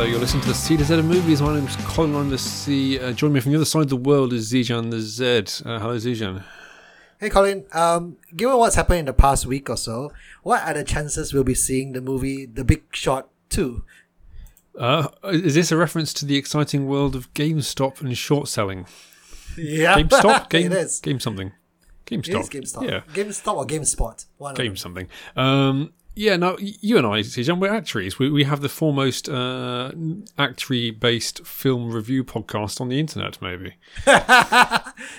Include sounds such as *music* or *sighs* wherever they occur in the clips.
Hello, you're listening to the C to Z of movies. My name's Colin. I'm the C. Uh, join me from the other side of the world is Zijan the Z. Uh, hello, Zijan. Hey Colin, um, given what's happened in the past week or so, what are the chances we'll be seeing the movie The Big Short 2? Uh, is this a reference to the exciting world of GameStop and short selling? Yeah. GameStop? *laughs* Game, it is. Game something. GameStop. It is GameStop. Yeah. GameStop or GameSpot. One Game something. Um, yeah, no, you and I, Zijan, we're actuaries. We, we have the foremost uh, actuary based film review podcast on the internet, maybe. *laughs*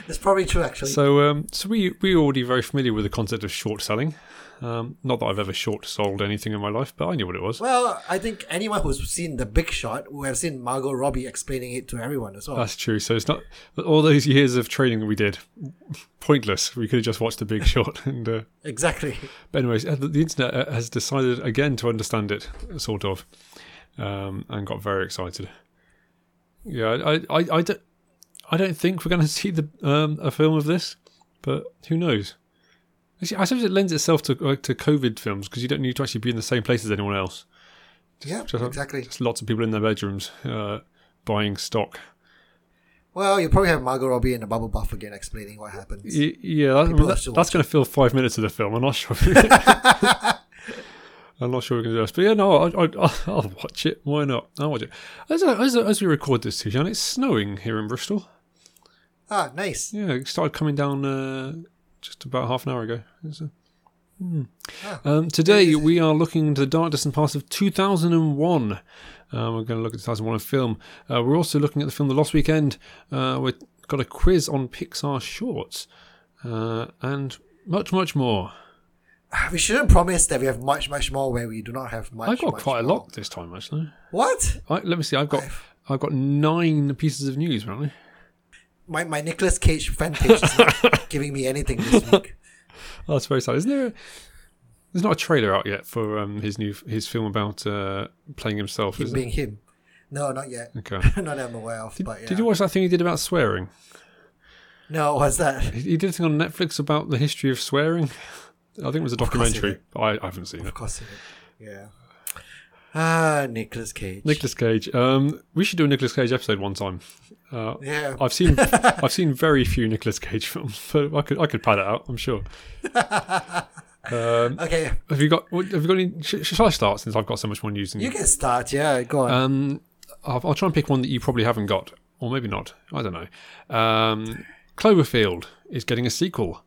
It's probably true actually. So, um, so we we're already very familiar with the concept of short selling. Um, not that I've ever short sold anything in my life, but I knew what it was. well, I think anyone who's seen The Big Short will have seen Margot Robbie explaining it to everyone as well. That's true. So it's not all those years of training we did *laughs* pointless. We could have just watched The Big *laughs* Short. And uh, exactly. but anyways, uh, the the internet uh, has decided again to understand it, sort of, um, and got very excited. Yeah, I, I, I don't, I don't think we're going *laughs* to see the um, a film of this, but who knows? I suppose it lends itself to uh, to COVID films because you don't need to actually be in the same place as anyone else. Yeah, Just, exactly. Just lots of people in their bedrooms uh, buying stock. Well, you'll probably have Margot Robbie in the bubble bath again explaining what happens. Y- yeah, that, I mean, that- that's going to fill five minutes of the film. I'm not sure. *laughs* I'm not sure we're going to do this, but yeah, no, I, I, I'll watch it. Why not? I'll watch it. As, as, as we record this, Zijan, it's snowing here in Bristol. Ah, nice. Yeah, it started coming down uh, just about half an hour ago. Hmm. Ah. um, today we are looking into the dark and past of 2001. Uh, we're going to look at 2001 film. Uh, we're also looking at the film The Lost Weekend. Uh, we've got a quiz on Pixar shorts uh, and much, much more. We shouldn't promise that we have much, much more where we do not have much. I've got much quite a lot this time, actually. What? I, let me see. I've got I've got nine pieces of news, apparently. My my Nicolas Cage fan page is not *laughs* giving me anything this week. Oh, that's very sad. Isn't there? A, there's not a trailer out yet for um, his new his film about uh, playing himself. Him Is being him. No, not yet. Okay. *laughs* not that I'm aware of. but yeah. Did you watch that thing he did about swearing? No, what's that? He he did a thing on Netflix about the history of swearing. I think it was a documentary. I, I haven't seen Of it. course he did. Yeah. Ah, Nicolas Cage. Nicolas Cage. Um, we should do a Nicolas Cage episode one time. Uh, Yeah. I've seen *laughs* I've seen very few Nicolas Cage films, *laughs* but I could I could pad it out. I'm sure. *laughs* Um, Okay, have you got Have you got any? Should, shall I start since I've got so much more news than you can start. Yeah, go on. Um, I'll, I'll try and pick one that you probably haven't got, or maybe not. I don't know. Um, Cloverfield is getting a sequel.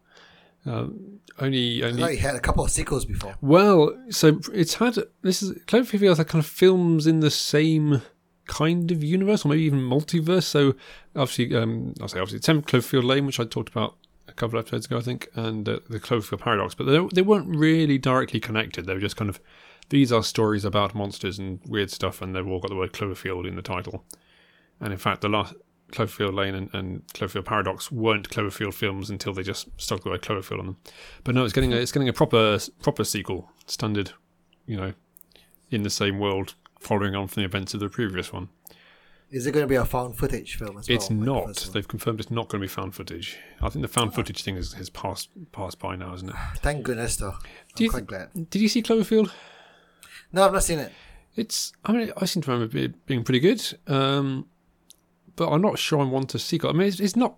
Um, only, only. you had a couple of sequels before. Well, so it's had this is Cloverfield had kind of films in the same kind of universe, or maybe even multiverse. So obviously, um, I'll say obviously, Ten Cloverfield Lane, which I talked about a couple of episodes ago, I think, and uh, the Cloverfield Paradox, but they they weren't really directly connected. They were just kind of these are stories about monsters and weird stuff, and they've all got the word Cloverfield in the title. And in fact, the last Cloverfield Lane and, and Cloverfield Paradox weren't Cloverfield films until they just stuck the word Cloverfield on them. But no, it's getting a, it's getting a proper proper sequel, standard, you know, in the same world, following on from the events of the previous one. Is it going to be a found footage film as well? it's like the not. first? They've confirmed it's not going to be found footage. I think the found footage thing has, has passed passed by now, isn't it? Thank goodness, though. I'm quite glad. Did you see Cloverfield? No, I've not seen it. It's. I mean, I seem to remember it being pretty good. Um, but I'm not sure I want a sequel. I mean, it's, it's not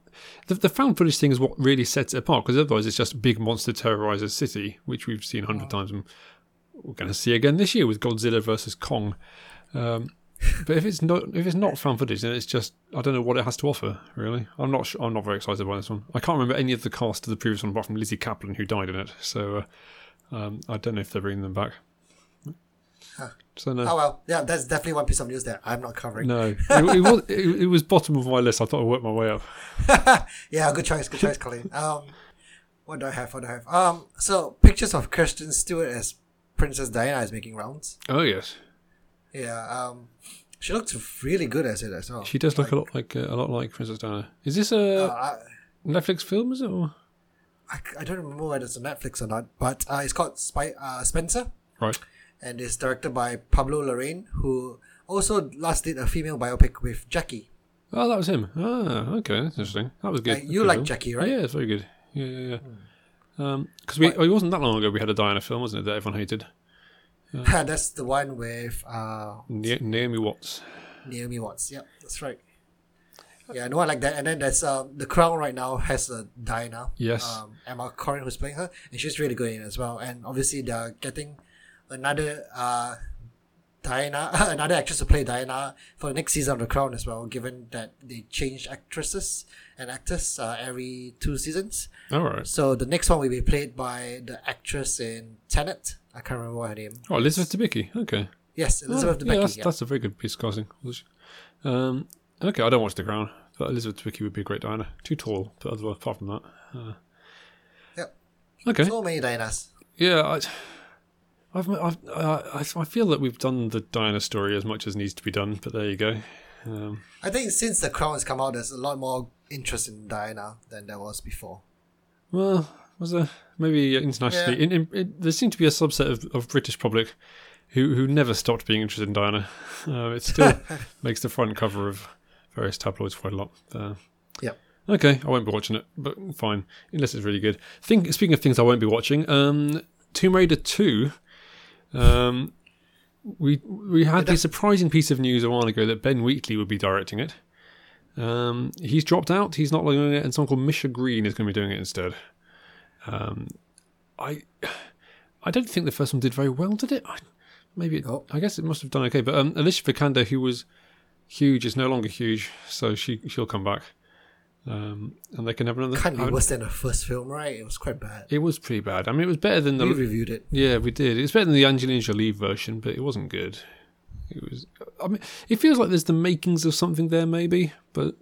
the, the found footage thing is what really sets it apart because otherwise it's just big monster terrorizes city, which we've seen a hundred times, and we're going to see again this year with Godzilla versus Kong. Um, but if it's not if it's not found footage, then it's just I don't know what it has to offer. Really, I'm not sure, I'm not very excited by this one. I can't remember any of the cast of the previous one apart from Lizzy Caplan who died in it. So uh, um, I don't know if they're bringing them back. So no. Oh well, yeah, that's definitely one piece of news that I'm not covering. No, *laughs* it, it was it, it was bottom of my list. I thought I'd work my way up. *laughs* Yeah, good choice, good choice, Colleen. Um, what do I have? What do I have? Um, so pictures of Kristen Stewart as Princess Diana is making rounds. Oh yes, Yeah, um, she looks really good as it as well. she does look a lot like uh, a lot like Princess Diana. Is this a Uh, I, Netflix film? Is it? Or? I, I don't remember whether it's on Netflix or not, but uh, it's called Spy, uh, Spencer, Right. and it's directed by Pablo Larraín, who also last did a female biopic with Jackie. Oh, that was him. Ah, okay, that's interesting. That was good. You Good like film. Jackie, right? Hmm. Yeah, it's very good. Yeah, yeah, yeah. Because we, oh, it wasn't that long ago we had a Diana film, wasn't it, that everyone hated? *laughs* that's the one with uh, Na- Naomi Watts. Naomi Watts. Yep, that's right. Yeah, no one like that. And then there's um, the Crown right now has a Diana. Yes. Um, Emma Corrin who's playing her, and she's really good in it as well. And obviously they're getting another uh, Diana, *laughs* another actress to play Diana for the next season of The Crown as well. Given that they change actresses and actors uh, every two seasons, All right. so the next one will be played by the actress in Tenet. I can't remember her name. Oh, Elizabeth Debicki. Okay. Yes, Elizabeth Oh, Debicki. yeah, that's, yeah. that's a very good piece of casting. Um, okay, I don't watch The Crown, but Elizabeth Debicki would be a great Diana. Too tall, but otherwise, apart from that. Uh, Yep. Okay. So many Dianas. Yeah, I, I've, I've, I, I feel that we've done the Diana story as much as needs to be done, but there you go. Um, I think since The Crown has come out, there's a lot more interest in Diana than there was before. well, was there maybe internationally? Yeah. In, in, in, there seemed to be a subset of, of British public who who never stopped being interested in Diana. *laughs* Uh, it still *laughs* makes the front cover of various tabloids quite a lot. Uh, Yep. Okay, I won't be watching it, but fine, unless it's really good. Think, speaking of things I won't be watching, um, Tomb Raider two. Um, we we had the surprising piece of news a while ago that Ben Wheatley would be directing it. Um, he's dropped out. He's not doing it, and someone called Misha Green is going to be doing it instead. Um, I I don't think the first one did very well, did it? I, maybe it. I guess it must have done okay. But um, Alicia Vikander, who was huge, is no longer huge, so she she'll come back, um, and they can have another. Can't be worse than the first film, right? It was quite bad. It was pretty bad. I mean, it was better than the We reviewed it. yeah, we did. It was better than the Angelina Jolie version, but it wasn't good. It was. I mean, it feels like there's the makings of something there, maybe. But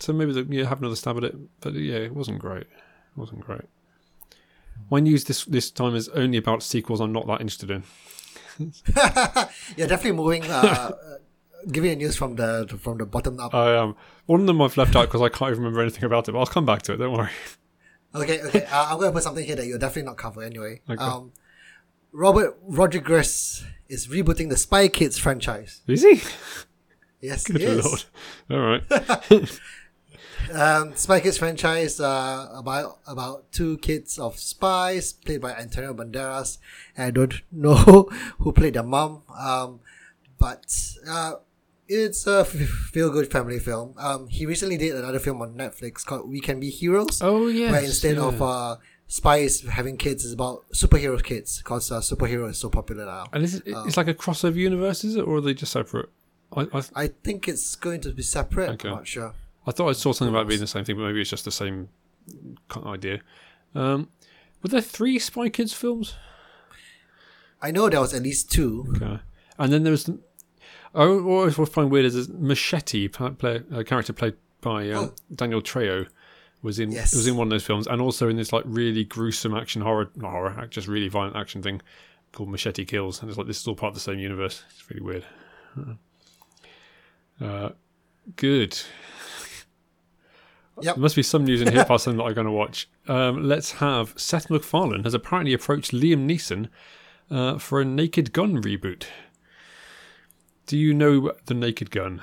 so maybe the, yeah, have another stab at it. But yeah, it wasn't great. It wasn't great. My news this this time is only about sequels I'm not that interested in. *laughs* yeah, definitely moving. Uh, uh, giving the news from the from the bottom up. I um one of them I've left out because I can't even remember anything about it. But I'll come back to it. Don't worry. Okay, okay. Uh, I'm gonna put something here that you'll definitely not cover anyway. Okay. Um, Robert Rodriguez is rebooting the Spy Kids franchise. Is he? Yes, Good he lord. All right. *laughs* Um, Spy Kids franchise uh, about about two kids of spies played by Antonio Banderas. I don't *laughs* know who played their mom, um, but uh, it's a feel good family film. Um, he recently did another film on Netflix called We Can Be Heroes. Oh yes. where instead yeah. of uh, spies having kids, is about superhero kids because uh, superhero is so popular now. and is it, it's like a crossover universe, is it, or are they just separate? I, I I think it's going to be separate. Okay. I'm not sure. I thought I saw something about being the same thing, but maybe it's just the same idea. Um, were there three Spy Kids films? I know there was at least two. Okay. And then there was. I always find weird is this Machete, pla- play, a character played by um, Daniel Trejo, was in Yes. was in one of those films, and also in this like really gruesome action horror, not horror, just really violent action thing called Machete Kills, and it's like this is all part of the same universe. It's really weird. Uh, good. Yep. There must be some news in here *laughs* past something that I'm going to watch. Um, let's have Seth MacFarlane has apparently approached Liam Neeson uh, for a Naked Gun reboot. Do you know the Naked Gun?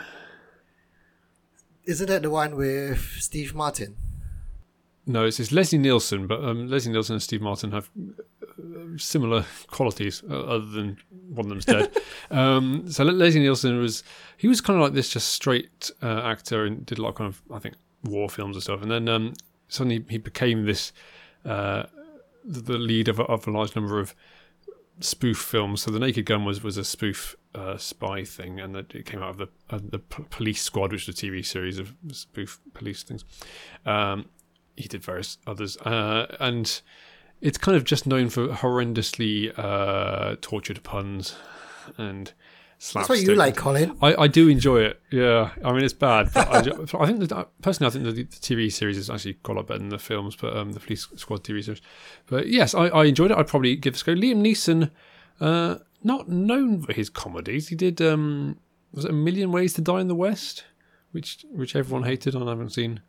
Isn't that the one with Steve Martin? No, it's, it's Leslie Nielsen, but um, Leslie Nielsen and Steve Martin have uh, similar *laughs* qualities, uh, other than one of them's dead. *laughs* um, so Le- Leslie Nielsen was he was kind of like this just straight uh, actor and did a lot of kind of I think war films and stuff, and then um, suddenly he became this uh, the lead of a, of a large number of spoof films. So the Naked Gun was was a spoof uh, spy thing, and that it came out of the uh, the P- Police Squad, which was a TV series of spoof police things. Um, he did various others, uh, and it's kind of just known for horrendously uh, tortured puns and That's slapstick. what you like, Colin. I, I do enjoy it. Yeah, I mean it's bad, but I, *laughs* I think that personally, I think the, the TV series is actually quite a lot better than the films. But um, the Police Squad TV series. But yes, I, I enjoyed it. I'd probably give this a go. Liam Neeson, uh, not known for his comedies. He did um, was it A Million Ways to Die in the West, which which everyone hated and I haven't seen.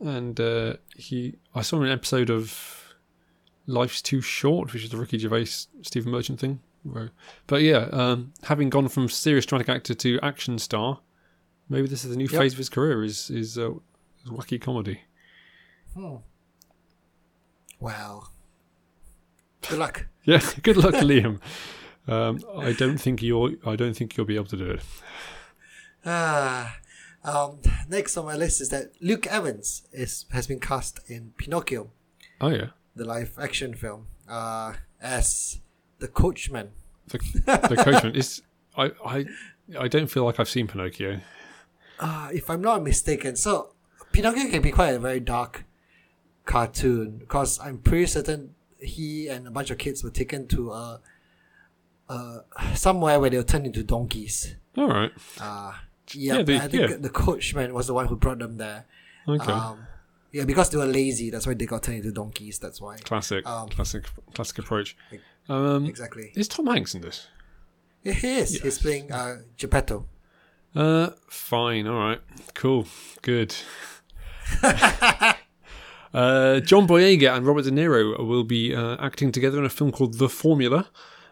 And uh, he, I saw an episode of Life's Too Short, which is the Ricky Gervais Stephen Merchant thing. But yeah, um, having gone from serious dramatic actor to action star, maybe this is the new Yep. phase of his career. Is is, uh, is wacky comedy. Well, Good luck. *laughs* Yeah, good luck, Liam. Um, I don't think you'll. I don't think you'll be able to do it. Ah, um, next on my list is that Luke Evans is has been cast in Pinocchio, Oh yeah, the live action film, uh, as the coachman. the, *laughs* the coachman is. I, I I don't feel like I've seen Pinocchio. Uh, if I'm not mistaken, so Pinocchio can be quite a very dark cartoon because I'm pretty certain he and a bunch of kids were taken to uh, uh, somewhere where they were turned into donkeys. All right. Uh, yeah, Yeah, they- I think yeah. the coachman was the one who brought them there. Okay. Um, yeah, because they were lazy, that's why they got turned into donkeys. That's why. classic. um, classic. Classic approach. Um, Exactly. is Tom Hanks in this? He is. He's playing uh, Geppetto. Uh, fine. All right. Cool. Good. *laughs* uh, John Boyega and Robert De Niro will be uh, acting together in a film called The Formula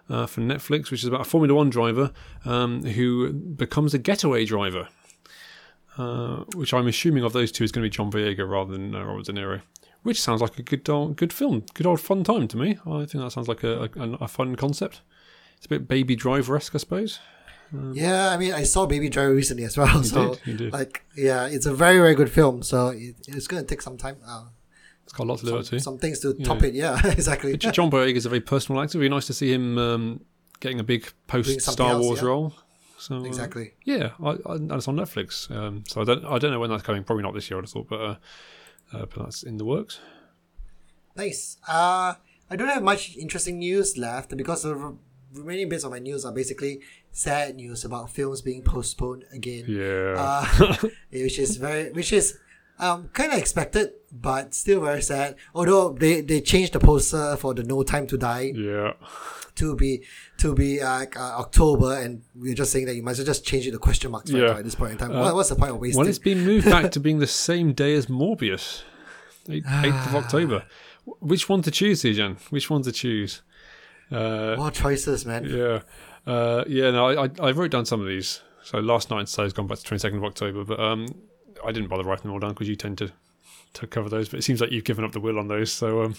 uh, for Netflix, which is about a Formula One driver um, who becomes a getaway driver. Uh, which I'm assuming of those two is going to be John Boyega rather than uh, Robert De Niro. Which sounds like a good, old, good film, good old fun time to me. I think that sounds like a, a, a fun concept. It's a bit Baby Driver esque, I suppose. Yeah, I mean, I saw Baby Driver recently as well. so, did, did. like, yeah, it's a very, very good film. So it, it's going to take some time. Uh, It's got a lot to up some, to. some things to top it. Yeah, *laughs* exactly. John Boyega is a very personal actor. It'd be nice to see him um, getting a big post Star else, Wars yeah. role. So uh, Exactly. yeah, I, I, and it's on Netflix. Um, so I don't I don't know when that's coming. Probably not this year. I thought, but uh, uh, but that's in the works. Nice. Uh, I don't have much interesting news left because the re- remaining bits of my news are basically sad news about films being postponed again. Yeah. Uh, *laughs* which is very, which is um, kind of expected, but still very sad. Although they, they changed the poster for the No Time to Die yeah. to be to be like uh, October, and we're just saying that you might as well just change it to question marks right Yeah. now at this point in time. what, what's the point of wasting? Well, it's been moved back to being the same day as Morbius, *sighs* eighth of October. Which one to choose, here, Jan? Which one to choose? Uh, More choices, man. Yeah, uh, yeah. No, I, I I wrote down some of these. So last night, so it's gone back to twenty second of October, but um, I didn't bother writing them all down because you tend to to cover those. But it seems like you've given up the will on those. So um,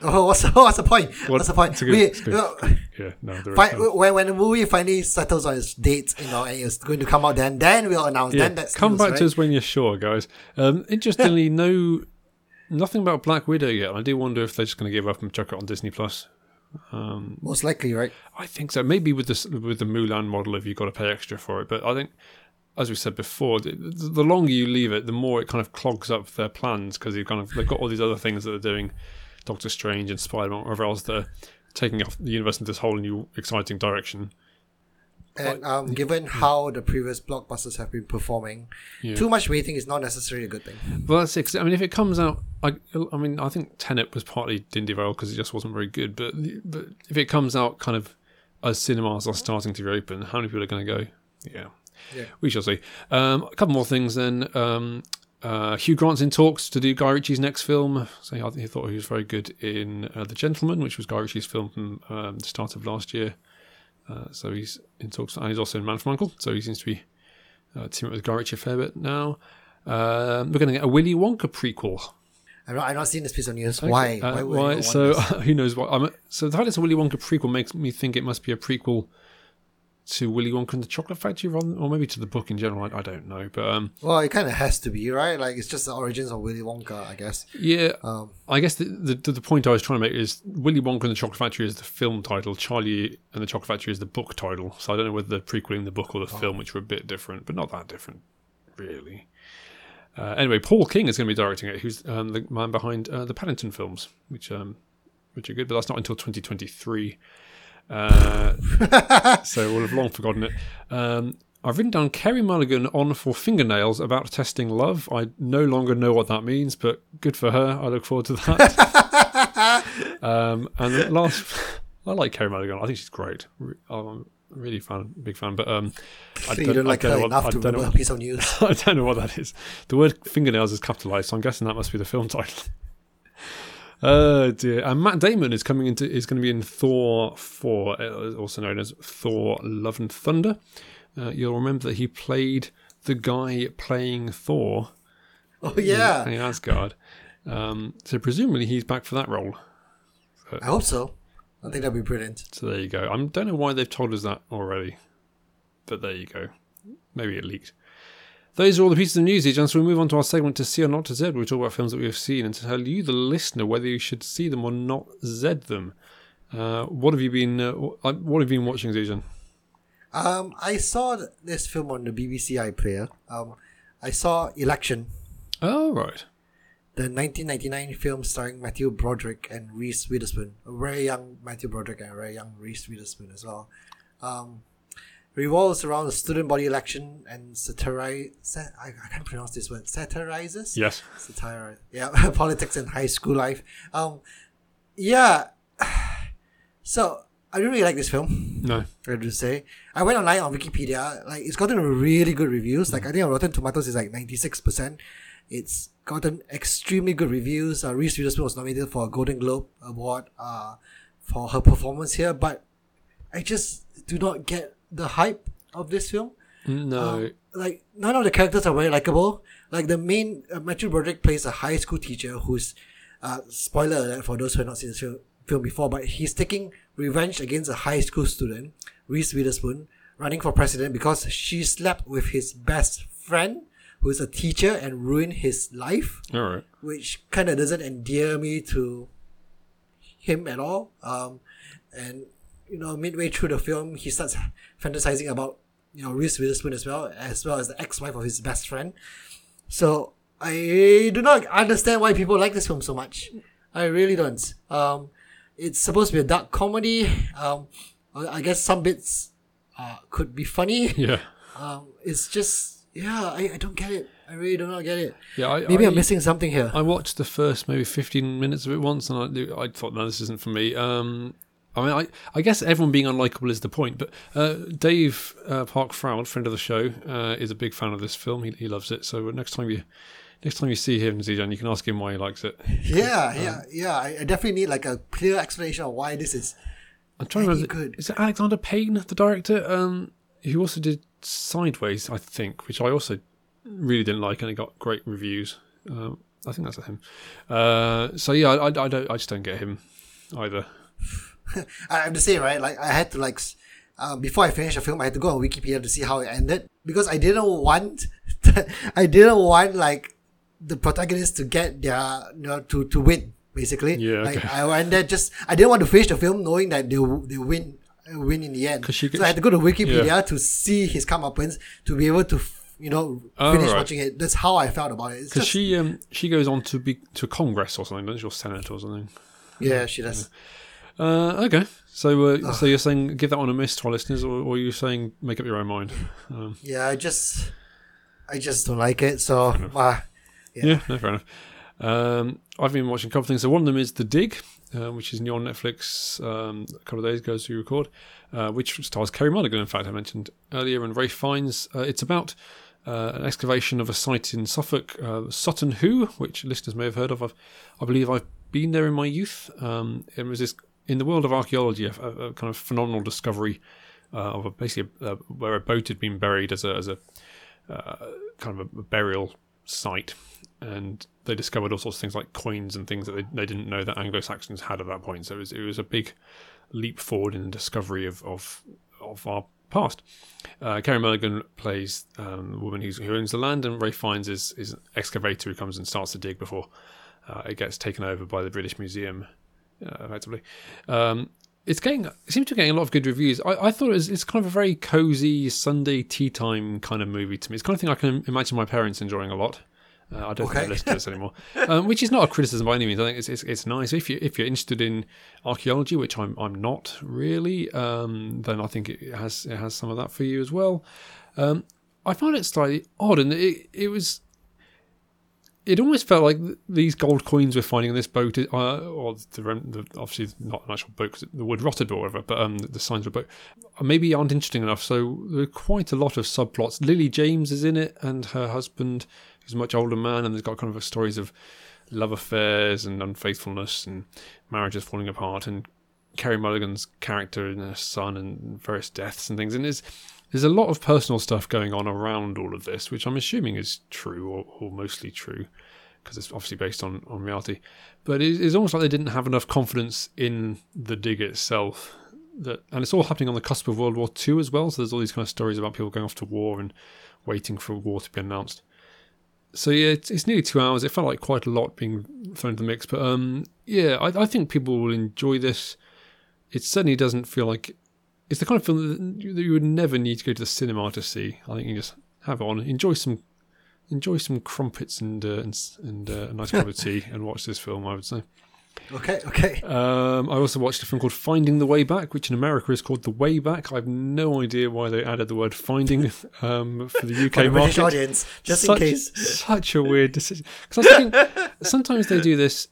Oh, what's the, what's the point? What's the point? good- we, good. well, yeah, no, there is fi- when, when the movie finally settles on its date, you know, and it's going to come out, then then we'll announce. Yeah, then that's come news, back right? to us when you're sure, guys. Um, interestingly, no, nothing about Black Widow yet. I do wonder if they're just going to give up and chuck it on Disney Plus. Most likely, right? I think so. Maybe with this with the Mulan model, if you've got to pay extra for it. But I think, as we said before, the, longer you leave it, the more it kind of clogs up their plans because you've kind of they've got all these other things that they're doing, Doctor Strange and Spider Man, whatever else they're taking off the universe into this whole new exciting direction. And um, given how the previous blockbusters have been performing, Yeah. too much waiting is not necessarily a good thing. Well, that's it. I mean, if it comes out, I, I mean, I think Tenet was partly didn't because it just wasn't very good. But but if it comes out kind of as cinemas are starting to reopen, how many people are going to go? Yeah, Yeah. we shall see. Um, a couple more things then. Um, uh, Hugh Grant's in talks to do Guy Ritchie's next film. So I think he thought he was very good in uh, The Gentleman, which was Guy Ritchie's film from um, the start of last year. Uh, so he's in talks, and he's also in Man from Uncle. So he seems to be uh, teaming up with Guy Ritchie a fair bit now. Um, we're going to get a Willy Wonka prequel. I'm not, I've not seen this piece of news. Why? Uh, why? why? So *laughs* who knows what? I'm, so the fact it's a Willy Wonka prequel makes me think it must be a prequel to Willy Wonka and the Chocolate Factory, rather, or maybe to the book in general. I, I don't know, but um, well, it kind of has to be, right? Like it's just the origins of Willy Wonka, I guess. yeah. Um, I guess the, the the point I was trying to make is Willy Wonka and the Chocolate Factory is the film title, Charlie and the Chocolate Factory is the book title. So I don't know whether they're prequeling the book or the film, which were a bit different, but not that different, really. Uh, anyway, Paul King is going to be directing it, who's um, the man behind uh, the Paddington films, which um, which are good, but that's not until 2023. Uh, *laughs* so we'll have long forgotten it. Um, I've written down Carey Mulligan on for fingernails about testing love. I no longer know what that means, but good for her. I look forward to that. *laughs* um, and last, I like Carey Mulligan. I think she's great. I'm really fan, big fan. But um, I you don't like I her know what, to I don't know a piece of news. *laughs* I don't know what that is. The word fingernails is capitalized, so I'm guessing that must be the film title. Oh dear! And Matt Damon is coming into is going to be in Thor four, uh, also known as Thor: Love and Thunder. Uh, you'll remember that he played the guy playing Thor Oh yeah, in Asgard. Um, so presumably he's back for that role. I hope so. I think that'd be brilliant. So there you go. I don't know why they've told us that already, but there you go. Maybe it leaked. Those are all the pieces of news, and so we move on to our segment to see or not to Z, where we talk about films that we have seen and to tell you, the listener, whether you should see them or not Z them. Uh, what have you been? Uh, what have you been watching, Zijan? Um, I saw this film on the BBC iPlayer. Um, I saw Election. Oh right. The 1999 film starring Matthew Broderick and Reese Witherspoon, a very young Matthew Broderick and a very young Reese Witherspoon as well. Um, revolves around the student body election and satirize. Sat, I, I can't pronounce this word. Satirizes. Yes. Satire. Yeah, *laughs* politics and high school life. Um, yeah. *sighs* So I don't really like this film. No. I have to say. I went online on Wikipedia. Like it's gotten really good reviews. Like I think on Rotten Tomatoes is like ninety six percent. It's gotten extremely good reviews. Uh, Reese Witherspoon was nominated for a Golden Globe Award uh, for her performance here, but I just do not get the hype of this film. No. Um, like none of the characters are very likable. Like the main uh, Matthew Broderick plays a high school teacher who's uh, spoiler alert for those who have not seen the film before, but he's taking revenge against a high school student, Reese Witherspoon, running for president because she slept with his best friend, who is a teacher, and ruined his life. all right. Which kind of doesn't endear me to him at all. Um, and you know, midway through the film, he starts fantasizing about you know Reese Witherspoon as well, as well as the ex-wife of his best friend. So I do not understand why people like this film so much. I really don't. Um, it's supposed to be a dark comedy. Um, I guess some bits uh, could be funny. Yeah. *laughs* Um, it's just yeah, I, I don't get it. I really do not get it. Yeah. I, Maybe I, I'm missing something here. I watched the first maybe 15 minutes of it once, and I, I thought, no, this isn't for me. Um, I mean, I, I guess everyone being unlikable is the point, but uh, Dave uh, Park Froud, friend of the show, uh, is a big fan of this film. He, he loves it. So next time you next time you see him, Zijan, you can ask him why he likes it. Yeah, yeah, yeah. I, I definitely need like a clear explanation of why this is. I'm trying to remember. good. Is it Alexander Payne, the director? Um, he also did Sideways, I think, which I also really didn't like, and it got great reviews. Um, I think that's him. Uh, so yeah, I, I, I don't, I just don't get him either. I have to say, right? Like I had to like uh, before I finished the film, I had to go on Wikipedia to see how it ended because I didn't want, *laughs* I didn't want like the protagonist to get their, you know, to to win basically. Yeah, Like okay. I went there just I didn't want to finish the film knowing that they they win win in the end. she- so I had to go to Wikipedia Yeah. to see his comeuppance to be able to. You know, Oh, finish right. watching it. That's how I felt about it. Because she um, she goes on to be to Congress or something, doesn't she, or Senate or something? yeah, she does. Uh, okay, so uh, so you're saying give that one a miss to our listeners, or, or you're saying make up your own mind? Um, Yeah, I just, I just don't like it. So, uh, yeah. Yeah. no, fair enough. Um, I've been watching a couple of things. So one of them is The Dig, uh, which is new on Netflix um, a couple of days ago as we record, uh, which stars Carey Mulligan. In fact, I mentioned earlier, and Ralph Fiennes. Uh, it's about uh, an excavation of a site in Suffolk, uh, Sutton Hoo, which listeners may have heard of. I've, I believe I've been there in my youth. Um, it was this in the world of archaeology, a, a, kind of phenomenal discovery uh, of a, basically a, where a boat had been buried as a as a uh, kind of a burial site, and they discovered all sorts of things like coins and things that they, they didn't know that Anglo Saxons had at that point. So it was it was a big leap forward in the discovery of of, of our past. Uh, Carey Mulligan plays um, the woman who owns the land, and Ralph Fiennes is is an excavator who comes and starts to dig before uh, it gets taken over by the British Museum, uh, effectively. Um, it's getting it seems to be getting a lot of good reviews. I, I thought it was it's kind of a very cozy Sunday tea time kind of movie to me. It's kind of thing I can imagine my parents enjoying a lot. Uh, I don't think Okay. they listen to this *laughs* anymore, um, which is not a criticism by any means. I think it's it's, it's nice if you if you're interested in archaeology, which I'm I'm not really. Um, then I think it has it has some of that for you as well. Um, I found it slightly odd, and it it was it almost felt like these gold coins we're finding in this boat, uh, or the, the obviously not an actual boat because the wood rotted or whatever, but um, the signs of a boat uh, maybe aren't interesting enough. So there are quite a lot of subplots. Lily James is in it, and her husband, who's a much older man, and there's got kind of stories of love affairs and unfaithfulness and marriages falling apart, and Carey Mulligan's character and her son and various deaths and things. And there's there's a lot of personal stuff going on around all of this, which I'm assuming is true or, or mostly true. because it's obviously based on, on reality. But it, it's almost like they didn't have enough confidence in the dig itself. That and it's all happening on the cusp of World War II as well. So there's all these kind of stories about people going off to war and waiting for war to be announced. So yeah, it's, it's nearly two hours. It felt like quite a lot being thrown into the mix, but um, yeah, I, I think people will enjoy this. It certainly doesn't feel like it's the kind of film that you would never need to go to the cinema to see. I think you just have it on, enjoy some, enjoy some crumpets and uh, and, and uh, a nice cup of tea, *laughs* and watch this film. I would say. Okay, okay. Um, I also watched a film called Finding the Way Back, which in America is called The Way Back. I have no idea why they added the word "finding" *laughs* um, for the UK For the market. British audience, just such, in case. Such a weird decision. Because I was thinking, *laughs* sometimes they do this,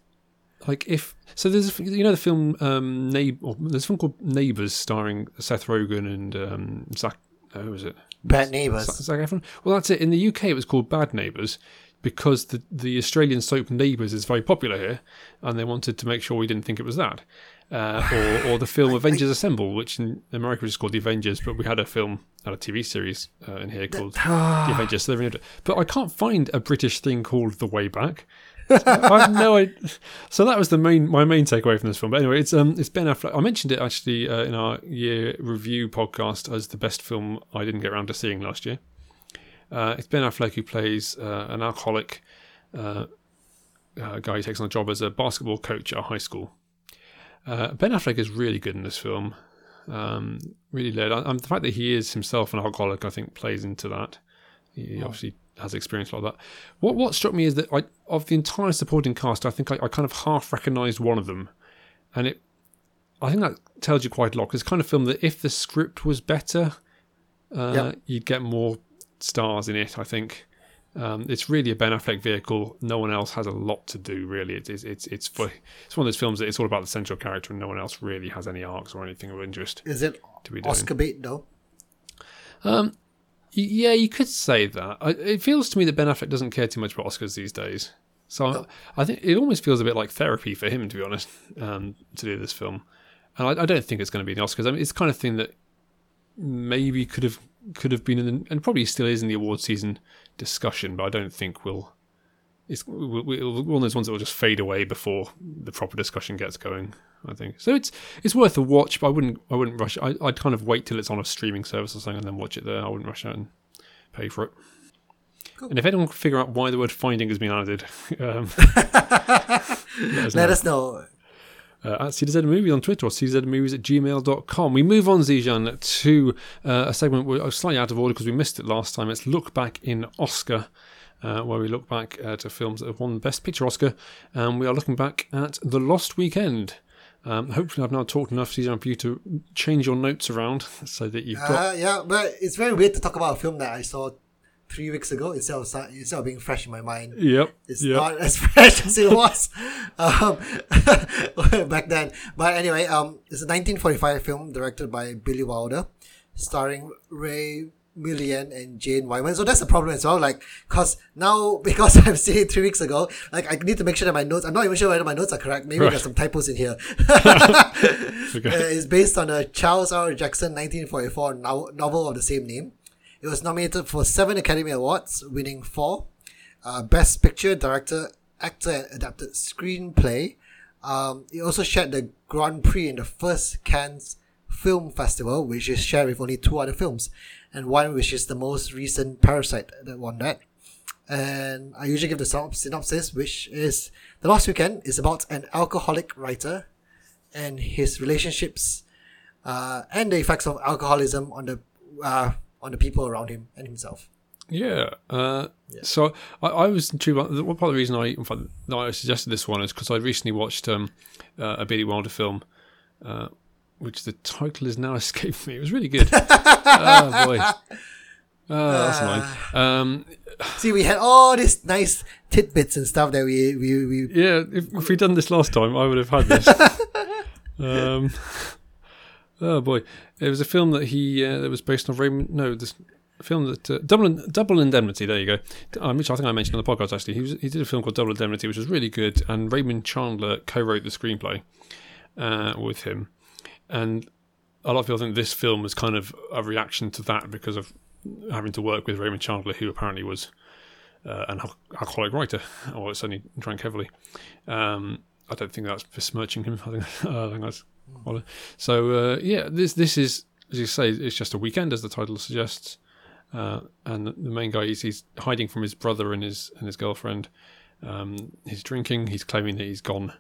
like if so. There's you know the film um, Neigh- or There's a film called Neighbours, starring Seth Rogen and um, Zach. uh, Who was it? Bad neighbors. Zac Efron. Well, that's it. In the UK, it was called Bad Neighbours because the the Australian soap Neighbours is very popular here, and they wanted to make sure we didn't think it was that. Uh, or, *laughs* or the film Avengers Assemble, which in America is called The Avengers, but we had a film, and a TV series uh, in here called The Avengers. So they renamed it. But I can't find a British thing called The Way Back. *laughs* I have no idea. So that was the main my main takeaway from this film. But anyway, it's um it's Ben Affleck. I mentioned it actually uh, in our year review podcast as the best film I didn't get around to seeing last year. Uh, it's Ben Affleck who plays uh, an alcoholic uh, uh, guy who takes on a job as a basketball coach at a high school. Uh, ben Affleck is really good in this film. Um, really led. And the fact that he is himself an alcoholic, I think, plays into that. He obviously has experience like that. What what struck me is that I, of the entire supporting cast, I think I, I kind of half recognised one of them, and it. I think that tells you quite a lot. 'cause It's kind of film that if the script was better, uh, Yep. you'd get more stars in it. I think. Um, it's really a Ben Affleck vehicle. No one else has a lot to do, really. It's it's it's it's, for, it's one of those films that it's all about the central character, and no one else really has any arcs or anything of interest Is it to be. Oscar bait though? Y- Yeah, you could say that. It feels to me that Ben Affleck doesn't care too much about Oscars these days. So I, I think it almost feels a bit like therapy for him, to be honest, um, to do this film. And I, I don't think it's going to be the Oscars. I mean, it's kind of thing that maybe could have could have been in, and probably still is in the award season discussion, but I don't think will. It's one of those ones that will just fade away before the proper discussion gets going. I think so. It's it's worth a watch, but I wouldn't I wouldn't rush. I, I'd kind of wait till it's on a streaming service or something and then watch it there. I wouldn't rush out and pay for it. And if anyone can figure out why the word finding has been added, *laughs* um, *laughs* let us know Let us know. uh, at CDZ Movies on Twitter or CDZmovies at gmail.com. We move on, Zijan, to uh, a segment we're slightly out of order because we missed it last time. It's Look Back in Oscar, uh, where we look back at films that have won Best Picture Oscar. And we are looking back at The Lost Weekend. Um, hopefully, I've now talked enough, Zijan, for you to change your notes around *laughs* so that you've got. Uh, yeah, but it's very weird to talk about a film that I saw three weeks ago instead of instead of being fresh in my mind. Yep. It's yep. not as *laughs* fresh as it was *laughs* um, back then. But anyway, um, it's a 1945 film directed by Billy Wilder, starring Ray Milland and Jane Wyman. So that's the problem as well. Like, cause now *laughs* because I've seen it three weeks ago, like I need to make sure that my notes. I'm not even sure whether my notes are correct. Maybe Right. there's some typos in here. *laughs* *laughs* Okay. Uh, it's based on a Charles R. Jackson 1944 no- novel of the same name. It was nominated for seven Academy Awards, winning four. Uh, Best Picture, Director, Actor, and Adapted Screenplay. Um, it also shared the Grand Prix in the first Cannes Film Festival, which is shared with only two other films, and one which is the most recent Parasite that won that. And I usually give the synopsis, which is The Lost Weekend is about an alcoholic writer and his relationships uh, and the effects of alcoholism on the uh, on the people around him and himself. Yeah. Uh, So I, I was intrigued. By, one part of the reason I, in fact, I suggested this one is because I recently watched um, uh, a Billy Wilder film, uh, which the title is now *laughs* escaped me. It was really good. oh boy. *laughs* Oh, that's annoying. Um, See, we had all these nice tidbits and stuff that we we, we yeah, if, if we'd done this last time, I would have had this. *laughs* um, oh boy, it was a film that he uh, that was based on Raymond. No, this film that uh, Double Double Indemnity. There you go. Um, which I think I mentioned on the podcast. Actually, he was, he did a film called Double Indemnity, which was really good, and Raymond Chandler co-wrote the screenplay uh, with him. And a lot of people think this film was kind of a reaction to that because of having to work with Raymond Chandler, who apparently was uh, an alcoholic writer, or certainly drank heavily. Um, I don't think that's besmirching him. *laughs* I think, I think that's so. Uh, yeah, this this is as you say, it's just a weekend, as the title suggests. Uh, and the the main guy is he's hiding from his brother and his and his girlfriend. Um, he's drinking. He's claiming that he's gone.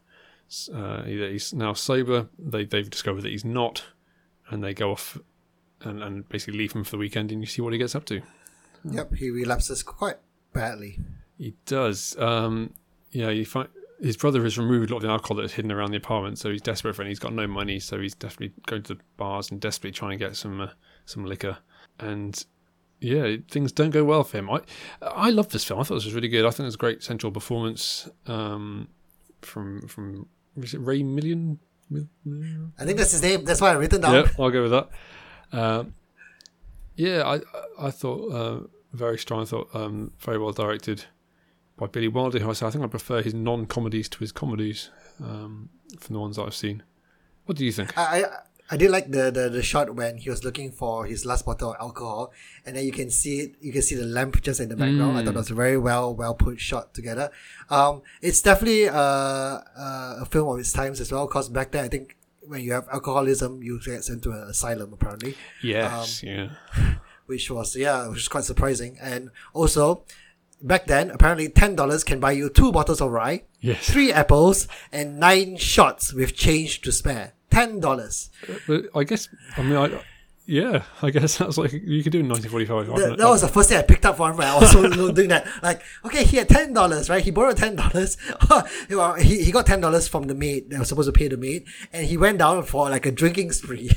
Uh, he's now sober. They they've discovered that he's not, and they go off and, and basically leave him for the weekend. And you see what he gets up to. Yep, he relapses quite badly. He does. Um, yeah, you find his brother has removed a lot of the alcohol that's hidden around the apartment, so he's desperate for it. He's got no money, so he's definitely going to the bars and desperately trying to get some uh, some liquor. And yeah, things don't go well for him. I I love this film. I thought this was really good. I think it's a great central performance um, from from was it Ray Million? I think that's his name. That's why I written down. Yeah, I'll go with that. Uh, yeah, I I thought uh, very strong. I thought um, very well directed by Billy Wilder. Who I say I think I prefer his non-comedies to his comedies um, from the ones that I've seen. What do you think? I, I did like the, the the shot when he was looking for his last bottle of alcohol, and then you can see it. You can see the lamp just in the background. I thought it was a mm. very well well put shot together. Um, it's definitely a, a, a film of its times as well. Cause back then, I think when you have alcoholism, you get sent to an asylum apparently, yes, um, yeah. *laughs* which was yeah, which was quite surprising. And also, back then, apparently ten dollars can buy you two bottles of rye, Yes. three apples, and nine shots with change to spare. Ten dollars. I guess I mean I. Yeah, I guess *laughs* that's like you could do in 1945. I That, don't that know. was the first thing I picked up on when I was *laughs* doing that. Like, okay, he had ten dollars, right? He borrowed ten dollars. *laughs* he, he got ten dollars from the maid that was supposed to pay the maid, and he went down for like a drinking spree.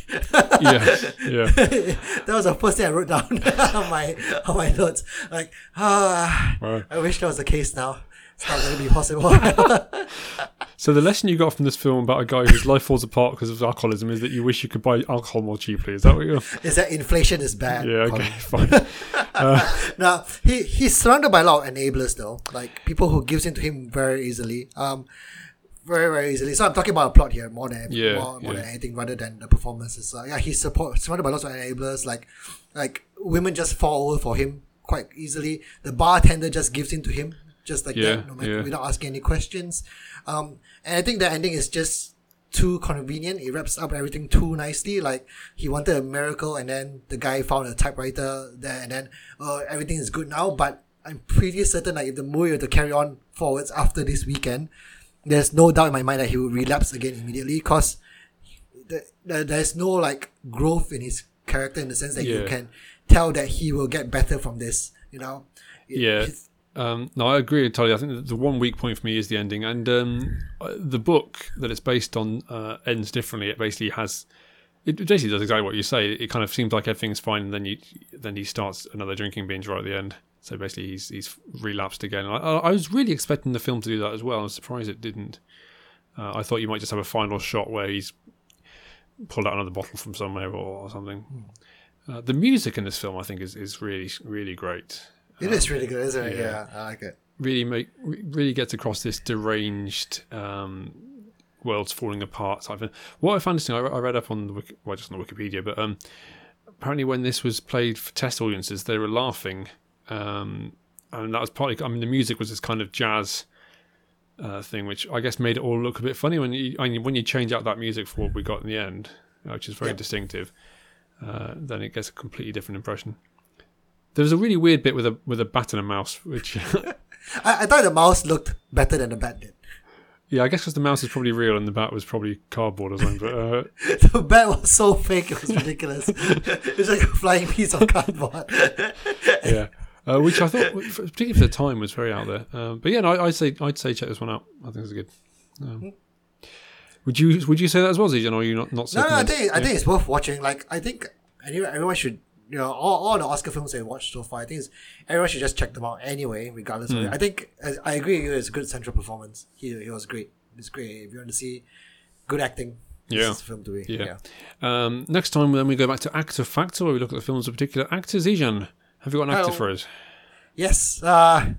yes, yeah. that was the first thing I wrote down on my on my notes. Like, ah, Right. I wish that was the case now. It's not going to be possible. *laughs* So the lesson you got from this film about a guy whose life falls apart because of alcoholism is that you wish you could buy alcohol more cheaply. Is that what you're? is that inflation is bad? Yeah, okay, fine. *laughs* Now he he's surrounded by a lot of enablers though, like people who gives in to him very easily. Um, very very easily. So I'm talking about a plot here more than Yeah, more, more yeah. than anything, rather than the performances. Uh, yeah, he's support, surrounded by lots of enablers. Like like women just fall over for him quite easily. The bartender just gives in to him just like Yeah, that, no matter, yeah. without asking any questions. Um, and I think the ending is just too convenient. It wraps up everything too nicely. Like he wanted a miracle, and then the guy found a typewriter there, and then uh, everything is good now. But I'm pretty certain like if the movie were to carry on forwards after this weekend, there's no doubt in my mind that he will relapse again immediately because the, the, there's no like growth in his character in the sense that you can tell that he will get better from this. You know. It- Yeah. Um, no, I agree entirely. I think the one weak point for me is the ending, and um, uh, the book that it's based on uh, ends differently. It basically has. It basically does exactly what you say. It kind of seems like everything's fine, and then you then he starts another drinking binge right at the end. So basically, he's he's relapsed again. I, I was really expecting the film to do that as well. I'm surprised it didn't. Uh, I thought you might just have a final shot where he's pulled out another bottle from somewhere or, or something. Uh, the music in this film, I think, is, is really really great. It is really good, isn't it? yeah. Yeah, I like it. really make really gets across this deranged um, world's falling apart type of What I found interesting, I, I read up on the Wiki, well, just on the Wikipedia, but um, apparently when this was played for test audiences, they were laughing, um, and that was partly. I mean, the music was this kind of jazz. Uh, thing, which I guess made it all look a bit funny when you I mean, when you change out that music for what we got in the end, uh, which is very Yeah. distinctive. Uh, then it gets a completely different impression. There was a really weird bit with a with a bat and a mouse, which *laughs* *laughs* I, I thought the mouse looked better than the bat did. Yeah, I guess because the mouse is probably real and the bat was probably cardboard or something. But uh, *laughs* The bat was so fake, it was ridiculous. it was like a flying piece of cardboard. yeah, uh, which I thought, particularly for the time, was very out there. Um, but yeah, no, I- I'd say I'd say check this one out. I think it's good. Um, would you would you say that as well, Zijan, or are you not not? so no, no, I think I think it's worth watching. Like I think anyone, everyone should you know all, all the Oscar films they watched so far. I think everyone should just check them out anyway, regardless. Of it. I think I, I agree with you. It's a good central performance. He he was great. It's great. If you want to see good acting, Yeah. film to be. Yeah. Um, next time, then we go back to actor factor, where we look at the films of particular actors. Zijan, have you got an actor Hello. for us? Yes. Uh,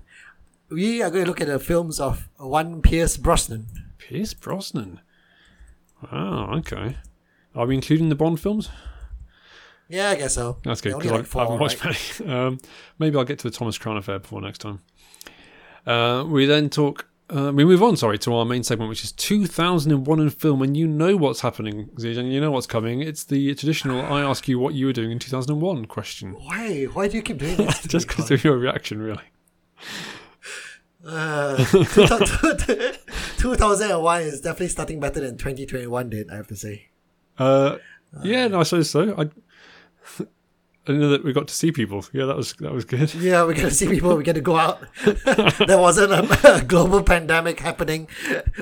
we are going to look at the films of one Pierce Brosnan. Pierce Brosnan. Wow. Okay. Are we including the Bond films? Yeah, I guess so. That's good because like I, four, I haven't watched right? many. *laughs* Um, maybe I'll get to the Thomas Crown affair before next time. Uh, we then talk. Uh, we move on, sorry, to our main segment, which is 2001 in film, and you know what's happening, Zijan, you know what's coming. It's the traditional "I ask you what you were doing in 2001" question. Why? Why do you keep doing this? *laughs* Just because of your reaction, really. Uh, *laughs* 2001 is definitely starting better than 2021 did, I have to say. Uh, yeah, no, I suppose so. I, *laughs* I know that we got to see people. Yeah, that was that was good. Yeah, we get to see people, we get to go out. *laughs* there wasn't a, *laughs* a global pandemic happening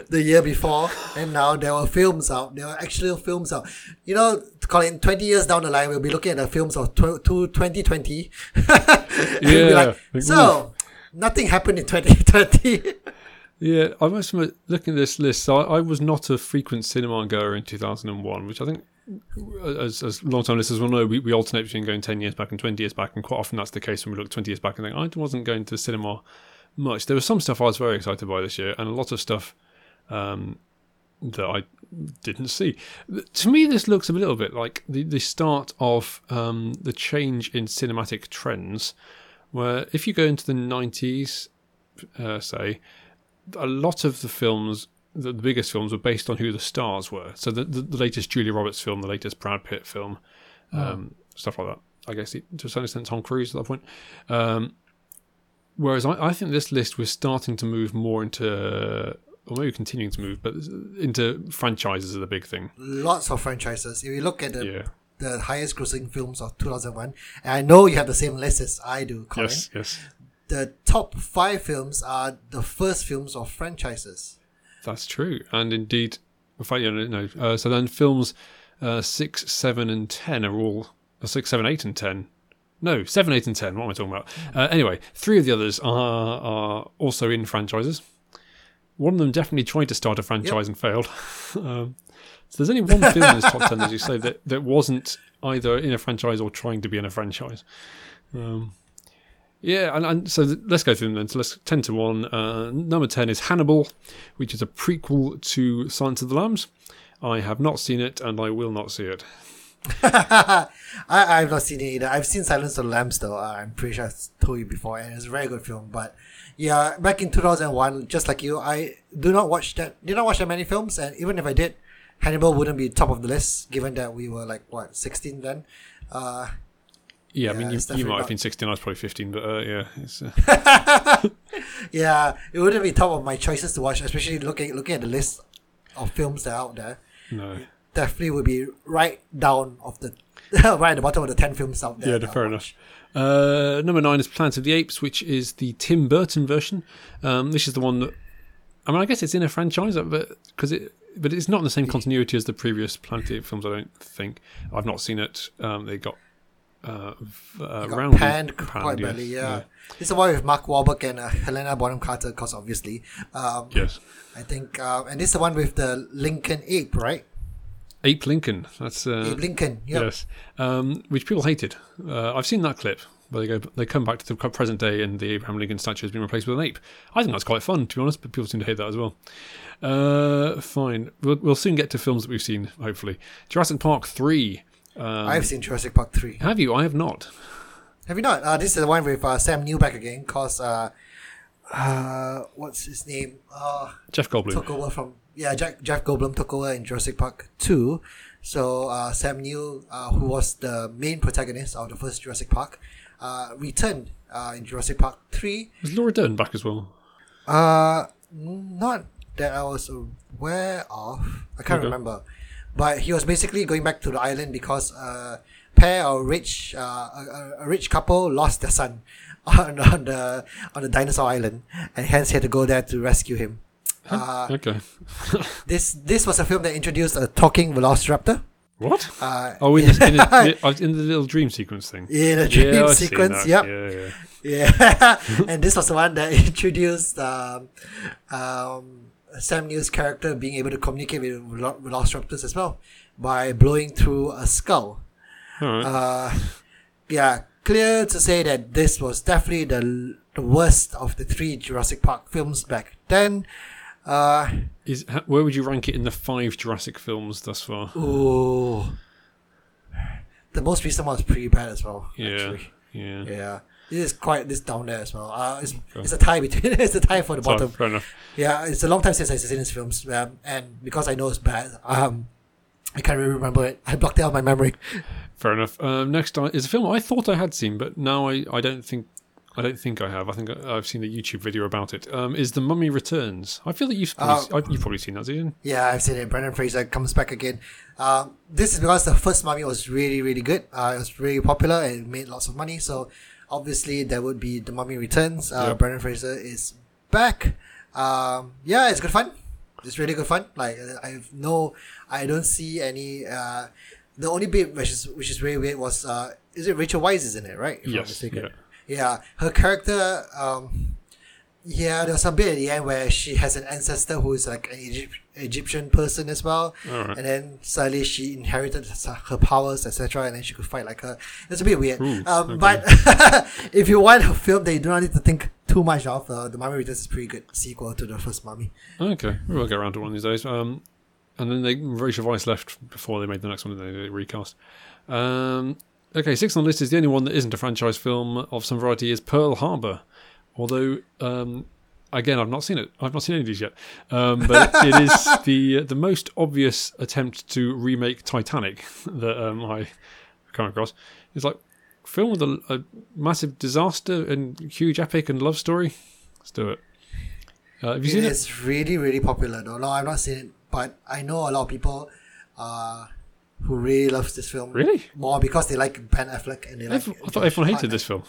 the year before, and now there were films out. There were actual films out. You know, Colin, 20 years down the line, we'll be looking at the films of tw- to 2020. and we'll be Yeah, like, so, nothing happened in 2020. Yeah, I must admit, looking at this list, so I, I was not a frequent cinema goer in 2001, which I think, as, as long-time listeners will know, we, we alternate between going 10 years back and 20 years back, and quite often that's the case when we look 20 years back and think, I wasn't going to cinema much. There was some stuff I was very excited by this year, and a lot of stuff um, that I didn't see. To me, this looks a little bit like the, the start of um, the change in cinematic trends, where if you go into the 90s, uh, say, a lot of the films, the, the biggest films, were based on who the stars were. So the, the, the latest Julia Roberts film, the latest Brad Pitt film, um, stuff like that. I guess it, to a certain extent Tom Cruise at that point. Um, whereas I, I think this list was starting to move more into, or maybe continuing to move, but into franchises are the big thing. Lots of franchises. If you look at the, Yeah. the highest grossing films of 2001, and I know you have the same list as I do, Colin. Yes, yes. The top five films are the first films of franchises. That's true, and indeed, in fact, no. no. Uh, so then films uh, six, seven, and ten are all uh, six, seven, eight, and ten. No, seven, eight, and ten. What am I talking about? Uh, anyway, three of the others are are also in franchises. One of them definitely tried to start a franchise and failed. *laughs* um, so there's only one film in this top ten, as you say, that that wasn't either in a franchise or trying to be in a franchise. Um, yeah, and, and so th- let's go through them then. So let's 10 to 1. Uh, number 10 is Hannibal, which is a prequel to Silence of the Lambs. I have not seen it and I will not see it. *laughs* I, I've not seen it either. I've seen Silence of the Lambs though. Uh, I'm pretty sure I've told you before, and it's a very good film. But yeah, back in 2001, just like you, I do not watch that. Did not watch that many films, and even if I did, Hannibal wouldn't be top of the list, given that we were like what 16 then. Uh, Yeah, I mean, you, you might have been 16, I was probably 15, but uh, yeah. It's, uh, *laughs* yeah, it wouldn't be top of my choices to watch, especially looking looking at the list of films that are out there. no. Definitely would be right down of the *laughs* right at the bottom of the 10 films out there. Yeah, fair enough. Uh, number nine is Planet of the Apes, which is the Tim Burton version. Um, this is the one that, I mean, I guess it's in a franchise, but because it, but it's not in the same *laughs* continuity as the previous Planet of the Apes films. I don't think. I've not seen it. Um, they got uh, uh, got panned quite yeah, badly. Yeah. this is the one with Mark Wahlberg and uh, Helena Bonham Carter, because obviously, um, Yes. I think, uh, and this is the one with the Lincoln ape, right? Ape Lincoln. That's uh, ape Lincoln. Yep. yes, um, which people hated. Uh, I've seen that clip where they go, they come back to the present day, and the Abraham Lincoln statue has been replaced with an ape. I think that's quite fun, to be honest, but people seem to hate that as well. Uh, fine, we'll, we'll soon get to films that we've seen. Hopefully, Jurassic Park three. Um, I've seen Jurassic Park three. have you? I have not. Have you not? Uh, this is the one with uh, Sam Neill back again, cause uh, uh, what's his name? Uh, Jeff Goldblum. took over from yeah, Jack, Jeff Goldblum took over in Jurassic Park two. So uh, Sam Neill, uh, who was the main protagonist of the first Jurassic Park, uh, returned uh, in Jurassic Park three. Was Laura Dern back as well? Uh, not that I was aware of. I can't Okay. remember, but he was basically going back to the island because a pair of rich, uh, a, a- rich couple lost their son *laughs* on, on the on the dinosaur island, and hence he had to go there to rescue him. Uh, Okay. *laughs* this this was a film that introduced a talking velociraptor. What? Uh, Oh, in, the, in, the, *laughs* in the little dream sequence thing. in a dream yeah, sequence. Yep. Yeah, yeah. Yeah, and this was the one that introduced um, um, Sam Neill's character being able to communicate with velo- velociraptors as well by blowing through a skull. Right. Uh, yeah, clear to say that this was definitely the, the worst of the three Jurassic Park films back then. Uh, Is where would you rank it in the five Jurassic films thus far? ooh. the most recent one was pretty bad as well. Yeah, Actually. yeah. Yeah. This is quite this down there as well. Uh, it's, it's a tie between *laughs* it's a tie for the bottom. fair enough. Yeah, it's a long time since I've seen these films, um, and because I know it's bad, um, I can't really remember it. I blocked it out of my memory. *laughs* Fair enough. Um, next is a film I thought I had seen, but now I, I don't think I don't think I have. I think I've seen a YouTube video about it. Um, is The Mummy Returns? I feel that you've probably, I- you've probably seen that, Ian. Yeah, I've seen it. Brendan Fraser comes back again. Um, this is because the first Mummy was really, really good. Uh, it was really popular and it made lots of money. So obviously there would be the Mummy Returns. Uh, Yep. Brendan Fraser is back. Um, yeah, it's good fun. It's really good fun. Like uh, I've no, I don't see any. Uh, the only bit which is which is really weird was uh, is it Rachel Weisz is in it, right? If Yes, yeah. Yeah, her character. Um, yeah, there's a bit at the end where she has an ancestor who is like an Egypt, Egyptian person as well, Alright. and then suddenly she inherited her powers, etc., and then she could fight like her. It's a bit weird. Ooh, um, okay. But *laughs* if you want a film that you do not need to think too much of, uh, The Mummy Returns is a pretty good sequel to the first Mummy. Okay, we'll get around to one of these days. Um, and then they, Rachel Weisz left before they made the next one, and they recast. Um, okay, sixth on the list is the only one that isn't a franchise film of some variety is Pearl Harbor. Although, um, again, I've not seen it. I've not seen any of these yet. Um, but *laughs* it is the the most obvious attempt to remake Titanic *laughs* that um, I come across. It's like film with a, a massive disaster and huge epic and love story. Let's do it. Uh, have you seen it? It's really, really popular though. No, I've not seen it, but I know a lot of people uh, who really loves this film. Really? More because they like Ben Affleck and they like. I thought everyone hated this film.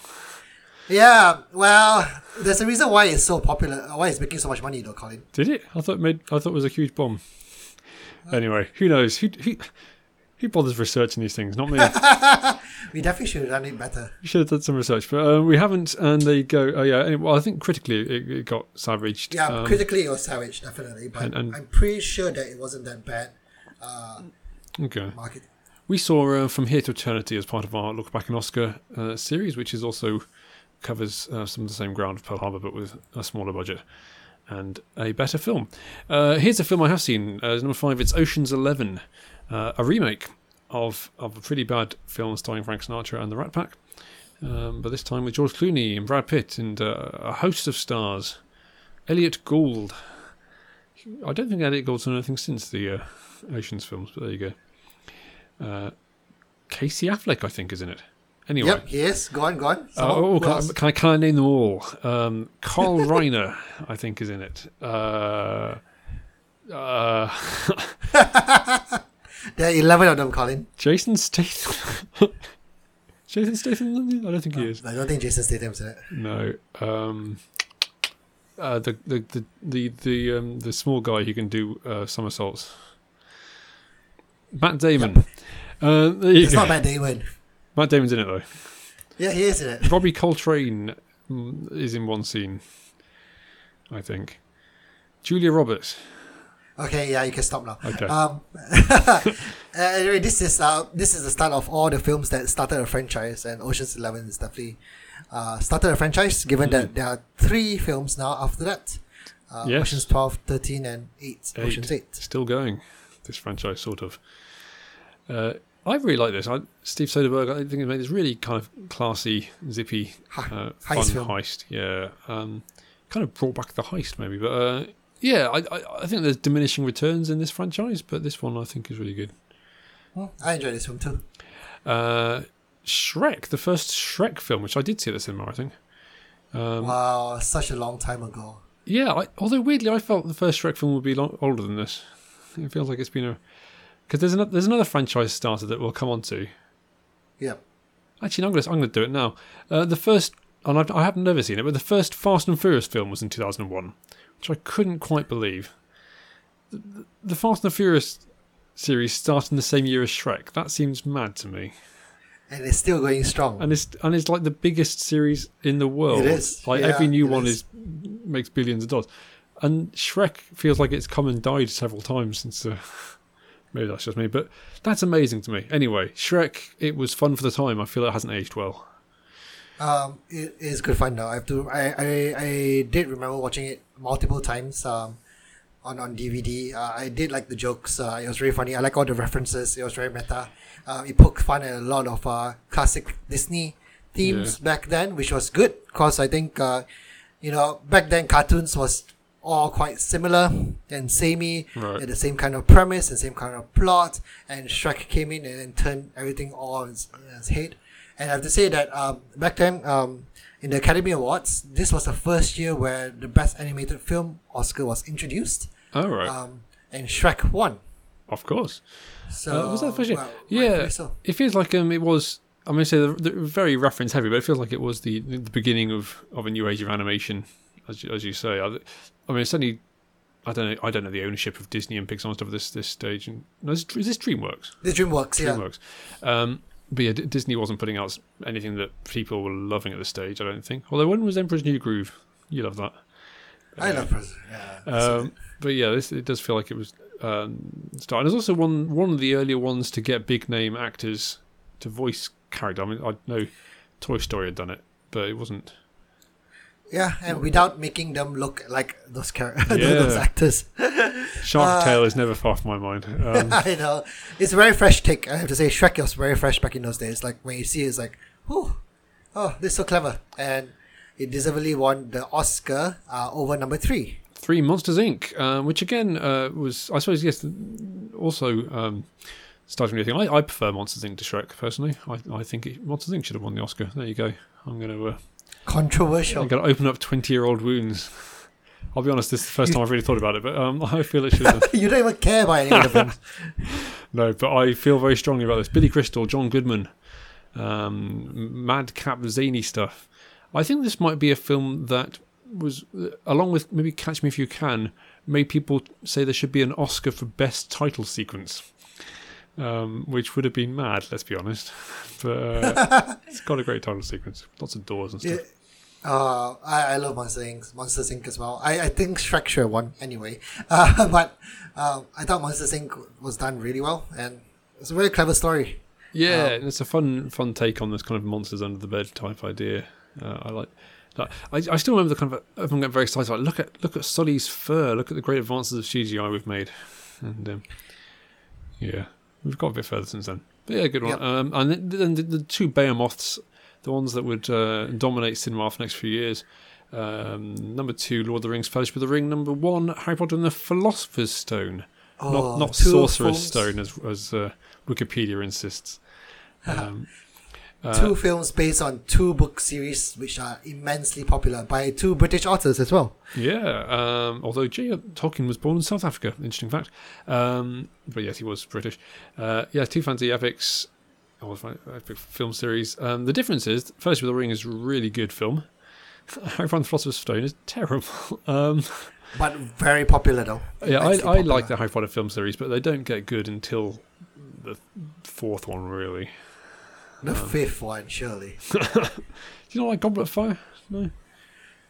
Yeah, well, there's a reason why it's so popular. Why it's making so much money, though, Colin. Did it? I thought it made. I thought it was a huge bomb. Anyway, who knows? Who who, who bothers researching these things? Not me. *laughs* We definitely should have done it better. we should have done some research, but um, we haven't. And they go. Oh yeah. Anyway, well, I think critically it, it got savaged. Yeah, Um, critically it was savage, definitely, but and- and- I'm pretty sure that it wasn't that bad. Uh, okay. market. We saw uh, from here to eternity as part of our look back in Oscar uh, series, which is also covers uh, some of the same ground of Pearl Harbor, but with a smaller budget and a better film. Uh, here's a film I have seen. Uh, number five. It's Ocean's Eleven, uh, a remake of of a pretty bad film starring Frank Sinatra and the Rat Pack, um, but this time with George Clooney and Brad Pitt and uh, a host of stars. Elliot Gould. I don't think Elliot Gould's done anything since the uh, Ocean's films, but there you go. Casey Affleck, I think, is in it. Anyway. Yep, yes, go on, go on. Uh, oh, can. I, can, I, can I name them all? Um, Carl *laughs* Reiner, I think, is in it. Uh, uh, there are 11 of them, Colin. Jason Statham. *laughs* Jason Statham? I don't think he is. I don't think Jason Statham's in it. No. Um, uh, the the the the the, um, the small guy who can do uh, somersaults. Matt Damon. Uh, there you It's go. not Matt Damon. Matt Damon's in it though. Yeah, he is in it. Robbie Coltrane mm, is in one scene, I think. Julia Roberts. Okay, yeah, you can stop now. Okay. Um, *laughs* uh, anyway, this is uh, this is the start of all the films that started a franchise, and Ocean's Eleven is definitely uh, started a franchise. Given that there are three films now after that, uh, Yes. Ocean's 12, 13, and 8. Eight. Ocean's 8. Still going, this franchise, sort of. Uh, I really like this. I, Steve Soderbergh, I think he made this really kind of classy, zippy, uh, fun film. heist. Yeah. Um, kind of brought back the heist, maybe. But uh, yeah, I, I, I think there's diminishing returns in this franchise, but this one I think is really good. Well, I enjoyed this film too. Uh, Shrek, the first Shrek film, which I did see at the cinema, I think. Um, wow, such a long time ago. Yeah, I, although weirdly, I felt the first Shrek film would be long, older than this. It feels like it's been a because there's another there's another franchise starter that we'll come on to. Yeah. Actually, no, I'm going to I'm going to do it now. Uh, the first, and I've, I haven't never seen it, but the first Fast and Furious film was in 2001, which I couldn't quite believe. The, the Fast and the Furious series started in the same year as Shrek. That seems mad to me. And it's still going strong. And it's and it's like the biggest series in the world. It is, Like yeah, every new one is. is makes billions of dollars. And Shrek feels like it's come and died several times since. Uh, maybe that's just me, but that's amazing to me. Anyway, Shrek. It was fun for the time. I feel it hasn't aged well. Um, it is good fun though. I have to. I, I, I did remember watching it multiple times. Um, on on DVD. Uh, I did like the jokes. Uh, it was very funny. I like all the references. It was very meta. Uh, it poked fun at a lot of uh, classic Disney themes back then, which was good because I think uh, you know back then cartoons was all quite similar and samey, Right. the same kind of premise and same kind of plot. And Shrek came in and, then turned everything all on its, its head. And I have to say that um, back then, um, in the Academy Awards, this was the first year where the Best Animated Film Oscar was introduced, All right. um, and Shrek won. of course. So Uh, was that first year? well, yeah. So. It feels like um, it was. I'm going to say the, the very reference heavy, but it feels like it was the the beginning of, of a new age of animation, as you, as you say. I, I mean, certainly, I don't know. I don't know the ownership of Disney and Pixar and stuff at this this stage. And no, is, is this DreamWorks? The DreamWorks, yeah. DreamWorks. Um, but yeah, D- Disney wasn't putting out anything that people were loving at this stage. I don't think. Although when was Emperor's New Groove? You love that. I love President. Yeah. Um, but yeah, this it does feel like it was um, start. And there's also one one of the earlier ones to get big name actors to voice character. I mean, I know Toy Story had done it, but it wasn't. Yeah, and without making them look like those characters, *laughs* Yeah. *laughs* those actors. Shark Uh, Tale is never far from my mind. Um, *laughs* I know. It's a very fresh take. I have to say, Shrek was very fresh back in those days. Like when you see it, it's like, oh, oh, this is so clever. And it deservedly won the Oscar uh, over number three. Three Monsters Inc., uh, which again uh, was, I suppose, yes, also um, starting with anything. I, I prefer Monsters Inc. to Shrek personally. I, I think it, Monsters Inc. should have won the Oscar. There you go. I'm going to uh, Controversial. I'm going to open up 20 year old wounds. I'll be honest, this is the first time I've really thought about it, but um, I feel it should have. *laughs* you don't even care about any of them. *laughs* No, but I feel very strongly about this. Billy Crystal, John Goodman, um, madcap zany stuff. I think this might be a film that was, uh, along with maybe Catch Me If You Can, made people say there should be an Oscar for best title sequence, um, which would have been mad. Let's be honest, *laughs* but uh, *laughs* it's got a great title sequence, lots of doors and stuff. Yeah. Uh, I, I love Monster Inc. Monster Inc. as well. I, I think Shrek have won anyway. *laughs* Uh, but uh, I thought Monster Inc. was done really well, and it's a very clever story. Yeah, and it's a fun, fun take on this kind of monsters under the bed type idea. Uh, I like. Like, I, I still remember the kind of everyone getting very excited. Like, look at look at Sully's fur. Look at the great advances of CGI we've made, and um, yeah, we've got a bit further since then. But yeah, good one. Yep. Um, and then the, the two behemoths, the ones that would uh, dominate cinema for the next few years. Um, number two, Lord of the Rings, Fellowship of the Ring. Number one, Harry Potter and the Philosopher's Stone Oh, not not Sorcerer's Stone, as as uh, Wikipedia insists. *laughs* Um, uh, two films based on two book series which are immensely popular by two British authors as well. yeah, um, although J. Tolkien was born in South Africa, interesting fact. Um, but yes, he was British. Uh, yeah, two fantasy epics, or epic film series. Um, the difference is, Fellowship of the Ring is a really good film. Harry Potter and the Philosopher's Stone is terrible. *laughs* Um, But very popular though. yeah, I, Immensely I like the Harry Potter film series, but they don't get good until the fourth one, really. The fifth one, surely. *laughs* Do you not like Goblet of Fire? No.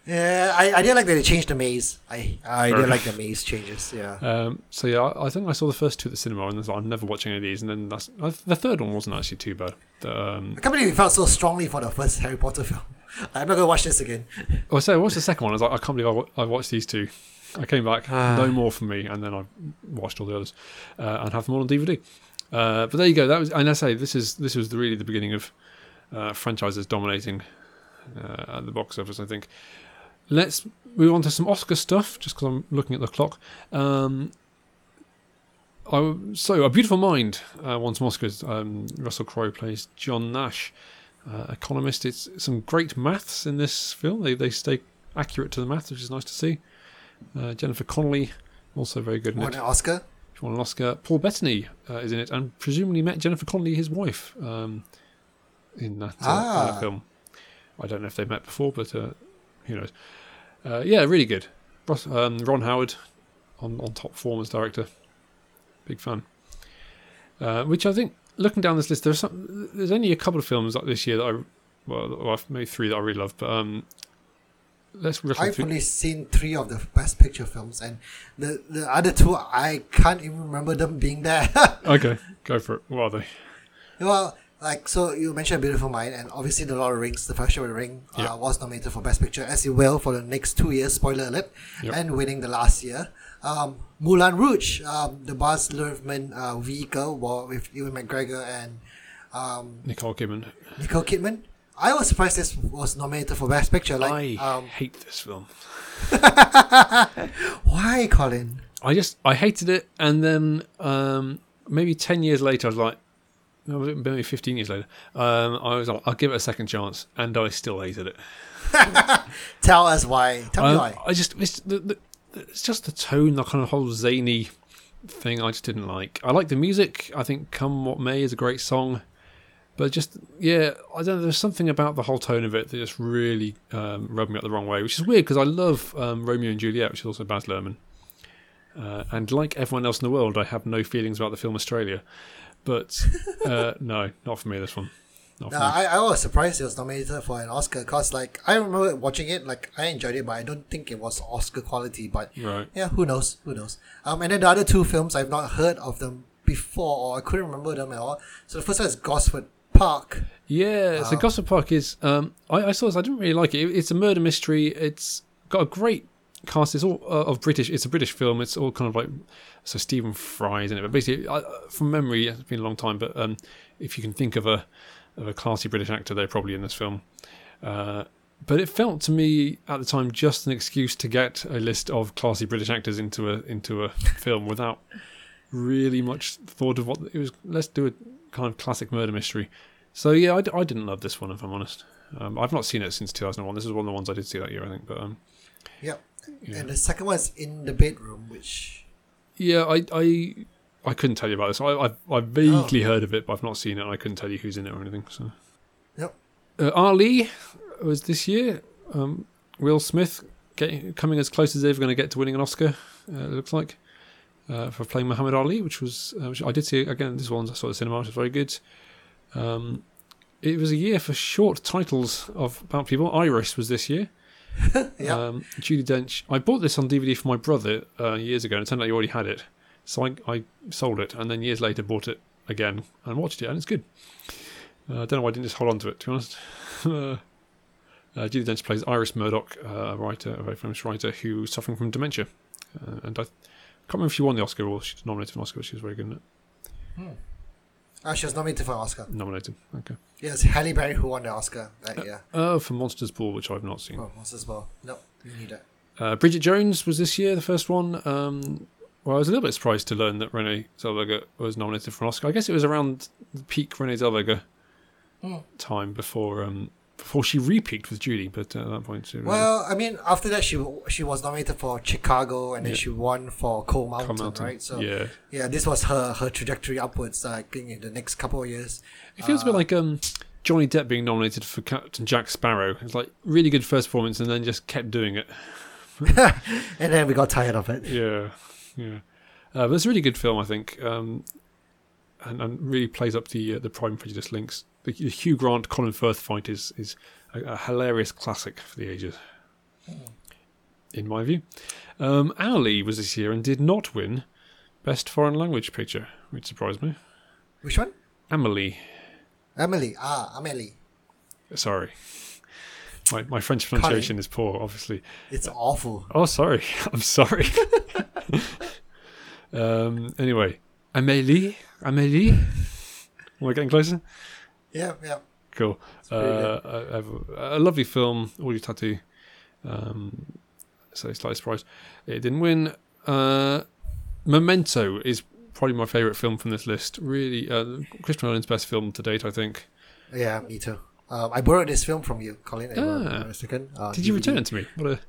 Yeah, I, I did like that they changed the maze. I I did like the maze changes. Yeah. Um, so yeah, I, I think I saw the first two at the cinema, and I was like, I'm never watching any of these. And then that's, I, the third one wasn't actually too bad. The, um, I can't believe we felt so strongly for the first Harry Potter film. *laughs* I'm not gonna watch this again. oh, so what's the second one? I was like, I can't believe I, wa- I watched these two. I came back, Ah. *sighs* no more for me, and then I watched all the others uh, and have them all on DVD. Uh, but there you go. That was, and I say this is this was the, really the beginning of uh, franchises dominating uh, at the box office. I think. Let's move on to some Oscar stuff, just because I'm looking at the clock. Um, I, so, A Beautiful Mind uh, won some Oscars. Um, Russell Crowe plays John Nash, uh, economist. It's some great maths in this film. They they stay accurate to the maths, which is nice to see. Uh, Jennifer Connelly, also very good Won an Oscar. Won an Oscar. Paul Bettany uh, is in it, and presumably met Jennifer Connelly, his wife, um, in that, uh, Ah. that film. I don't know if they've met before, but uh, who knows? Uh, yeah, really good. Ross, um, Ron Howard on, on top form as director. Big fan. Uh, which I think, looking down this list, there's some, there's only a couple of films like this year that I, well, well, maybe three that I really love, but um, let's I've only seen three of the Best Picture films, and the the other two I can't even remember them being there. *laughs* Okay, go for it. What are they? well, like so, you mentioned Beautiful Mind, and obviously The Lord of the Rings, The Fellowship of the Ring, Yeah. uh, was nominated for Best Picture, as it will for the next two years. Spoiler alert, Yep. and winning the last year. Um, Moulin Rouge, um, the Baz Luhrmann uh, vehicle with Ewan McGregor and um, Nicole Kidman. Nicole Kidman. I was surprised this was nominated for Best Picture. Like, I um, hate this film. *laughs* why, Colin? I just I hated it, and then um, maybe ten years later, I was like, maybe fifteen years later, um, I was like, I'll give it a second chance, and I still hated it. *laughs* Tell us why. Tell me why. I just it's, the, the, it's just the tone, the kind of whole zany thing. I just didn't like. I like the music. I think "Come What May" is a great song, but just yeah, I don't know. There's something about the whole tone of it that just really um, rubbed me up the wrong way, which is weird because I love um, Romeo and Juliet, which is also Baz Luhrmann. Uh, and like everyone else in the world, I have no feelings about the film Australia. But *laughs* uh, no, not for me. This one. Not for No, me. I, I was surprised it was nominated for an Oscar because, like, I remember watching it, like, I enjoyed it, but I don't think it was Oscar quality. But Right. yeah, who knows? Who knows? Um, and then the other two films, I've not heard of them before, or I couldn't remember them at all. So the first one is Gosford Park. Yeah, so Gosford Park is. Um, I, I saw this. I didn't really like it. It- It's a murder mystery. It's got a great cast. It's all uh, of British. It's a British film. It's all kind of like so Stephen Fry's in it. But basically, I, from memory, it's been a long time. But um, if you can think of a of a classy British actor, they're probably in this film. Uh, but it felt to me at the time just an excuse to get a list of classy British actors into a into a film without really much thought of what it was. Let's do a kind of classic murder mystery. So yeah, I, I didn't love this one if I'm honest. Um, I've not seen it since 2001. This is one of the ones I did see that year, I think. But um, Yep. Yeah. And the second one is In the Bedroom, which. yeah, I, I I couldn't tell you about this. I I've, I've vaguely heard of it, but I've not seen it. and I couldn't tell you who's in it or anything. So Yep. uh, Ali was this year. Um, Will Smith getting coming as close as they're ever going to get to winning an Oscar. Uh, it looks like uh, for playing Muhammad Ali, which was uh, which I did see again. This one I saw at the cinema, which was very good. Um, it was a year for short titles of about people. Iris was this year. *laughs* Yeah. Um, Judi Dench. I bought this on DVD for my brother uh, years ago, and it turned out he already had it. So I, I sold it, and then years later bought it again and watched it, and it's good. Uh, I don't know why I didn't just hold on to it, to be honest. *laughs* uh, uh, Judi Dench plays Iris Murdoch, uh, a writer, a very famous writer who's suffering from dementia. Uh, and I can't remember if she won the Oscar or she was nominated for an Oscar, but she was very good in it. Ah, she was nominated for an Oscar. Nominated. Okay. Yes, Halle Berry who won the Oscar that year. Uh, for Monster's Ball, which I've not seen. Oh, Monster's Ball. No, you need that. Uh, Bridget Jones was this year, the first one. Um, well, I was a little bit surprised to learn that Renee Zellweger was nominated for an Oscar. I guess it was around the peak Renee Zellweger Hmm. time before um, before she repeaked with Judy, but uh, at that point, was Well, I mean, after that, she she was nominated for Chicago, and then Yeah. she won for Cold Mountain, Cold Mountain. right? So yeah, yeah, this was her her trajectory upwards. I think in the next couple of years. it feels a bit like um, Johnny Depp being nominated for Captain Jack Sparrow. It's like really good first performance, and then just kept doing it. *laughs* And then we got tired of it. Yeah, yeah. Uh, but it's a really good film, I think, um, and, and really plays up the uh, the Pride and Prejudice links. The, the Hugh Grant Colin Firth fight is is a, a hilarious classic for the ages, in my view. Um, Ali was this year and did not win Best Foreign Language Picture, which surprised me. Which one? Amelie, Emily. Ah, Amelie. sorry. My, my French pronunciation is poor, obviously. It's awful. Oh, sorry. *laughs* I'm sorry. *laughs* um, anyway, Amélie, Amélie. Am I getting closer? Yeah, yeah. Cool. Uh, I- I've- a lovely film, All Audrey Tautou. Um, so slightly surprised it didn't win. Uh, Memento is probably my favourite film from this list. Really, uh, Christopher Nolan's best film to date, I think. Yeah, me too. Um, I borrowed this film from you, Colin. Ah. A second. Uh, Did you DVD. return it to me? What a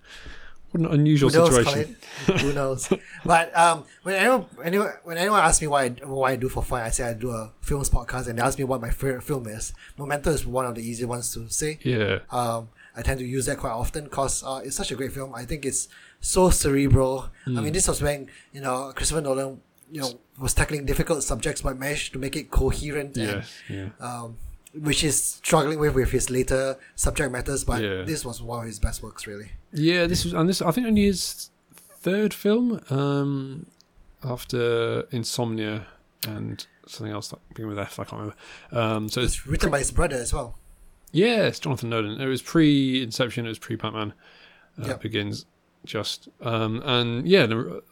what an unusual Who knows, situation. Colin? Who knows? *laughs* But um, when anyone, anyone, when anyone asks me why I, what I do for fun, I say I do a films podcast, and they ask me what my favorite film is. Memento is one of the easy ones to say. Yeah. Um, I tend to use that quite often because uh, it's such a great film. I think it's so cerebral. I Hmm. mean, this was when you know Christopher Nolan, you know, was tackling difficult subjects but managed to make it coherent and Yeah. um, which is struggling with with his later subject matters. But Yeah. this was one of his best works, really. Yeah, this was, and this I think only his third film um, after Insomnia and something else that began with F. I can't remember. Um, so it's It's written by his brother as well. yeah, it's Jonathan Nolan. It was pre Inception. It was pre Batman uh, Yep. Begins. just um, and yeah,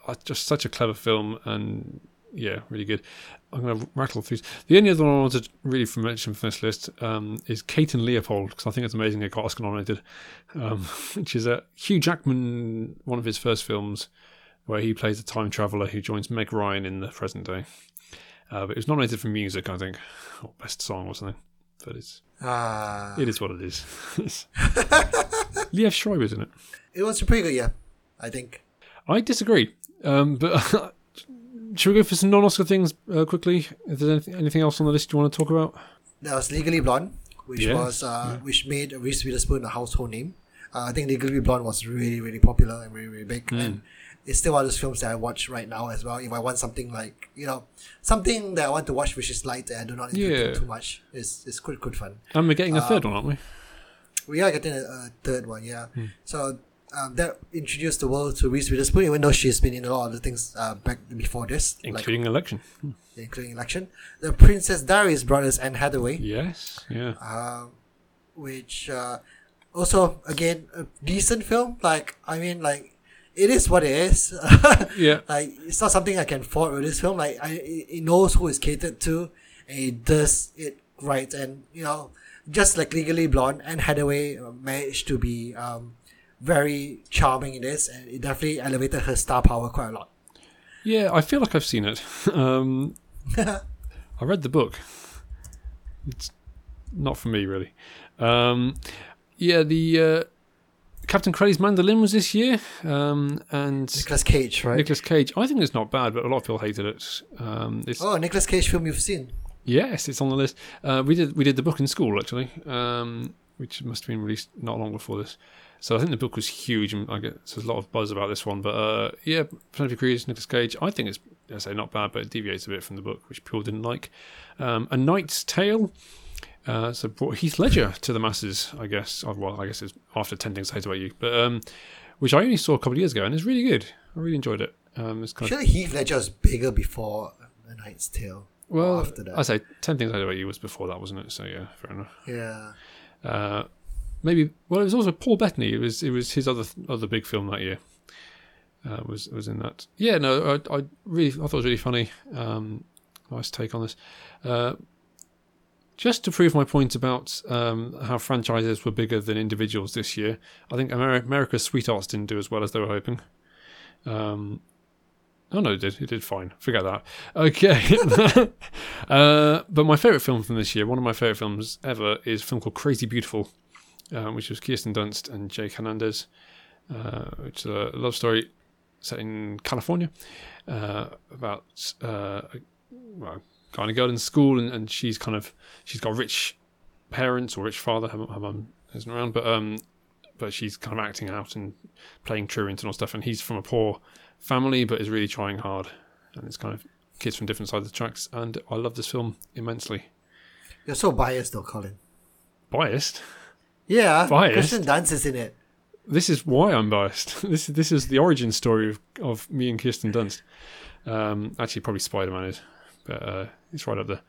uh, just such a clever film and yeah, really good. I'm going to rattle through. The only other one I wanted to really mention from this list um, is Kate and Leopold because I think it's amazing it got Oscar nominated, um, *laughs* which is a Hugh Jackman one of his first films where he plays a time traveler who joins Meg Ryan in the present day. Uh, but it was nominated for music, I think, or best song or something. But it's Ah, it is what it is. *laughs* Liev Schreiber's in it. it was a pretty good year, I think. I disagree. Um, but *laughs* should we go for some non-Oscar things uh, quickly? If there's anything, anything else on the list you want to talk about? There was Legally Blonde, which Yes, was uh, which made Reese Witherspoon a household name. Uh, I think Legally Blonde was really really popular and really really big, and it's still one of those films that I watch right now as well. If I want something like you know something that I want to watch which is light and I do not need Yeah. too much, it's it's quite good fun. And we're getting a third one, aren't we? We are getting a, a third one, yeah. Hmm. So um, that introduced the world to Reese Witherspoon, even though she's been in a lot of other things uh, back before this, like Including election. including election. The Princess Diaries brothers Anne Hathaway. Yes. Yeah. um, which uh, also again a decent film. Like I mean, like it is what it is. *laughs* Yeah. like it's not something I can fault with this film. Like I, it knows who it's catered to, and it does it right. And you know, just like Legally Blonde, Anne Hathaway uh, managed to be um, very charming in this, and it definitely elevated her star power quite a lot. Yeah, I feel like I've seen it. *laughs* Um, *laughs* I read the book. It's not for me, really. Um, yeah, the uh, Captain Corelli's Mandolin was this year, um, and Nicolas Cage, right? Nicolas Cage. I think it's not bad, but a lot of people hated it. Um, it's, oh, Nicolas Cage film you've seen? Yes, it's on the list. Uh, we did we did the book in school actually, um, which must have been released not long before this. So I think the book was huge, and I get there's a lot of buzz about this one. But uh, yeah, Penelope Cruz, Nicolas Cage. I think it's I say not bad, but it deviates a bit from the book, which people didn't like. Um, a Knight's Tale. Uh, so brought Heath Ledger to the masses, I guess. Oh, Well, I guess it's after Ten Things I Hate About You, but um, which I only saw a couple of years ago, and it's really good. I really enjoyed it. Um, it's kind of Surely Heath Ledger was bigger before The Knight's Tale. well, after that. I say Ten Things I Hate About You was before that, wasn't it? So yeah, fair enough. Yeah. Uh, maybe well, it was also Paul Bettany. It was it was his other other big film that year. Uh, was was in that. Yeah, no, I, I really I thought it was really funny. Um, nice take on this. Uh, just to prove my point about um, how franchises were bigger than individuals this year, I think Ameri- America's Sweethearts didn't do as well as they were hoping. Um, oh no, it did. It did fine. Forget that. Okay. *laughs* uh, but my favourite film from this year, one of my favourite films ever, is a film called Crazy Beautiful, uh, which was Kirsten Dunst and Jay Hernandez, uh, which is a love story set in California uh, about uh, a well, kind of girl in school, and, and she's kind of she's got rich parents or rich father. Her, her mum isn't around, but um, but she's kind of acting out and playing truant and all stuff. And he's from a poor family, but is really trying hard. And it's kind of kids from different sides of the tracks. And I love this film immensely. You're so biased though, Colin. Biased. Yeah. Biased? Kirsten Dunst is in it. This is why I'm biased. *laughs* This this is the origin story of, of me and Kirsten Dunst. Um, actually, probably Spider Man is, but uh, it's right up there.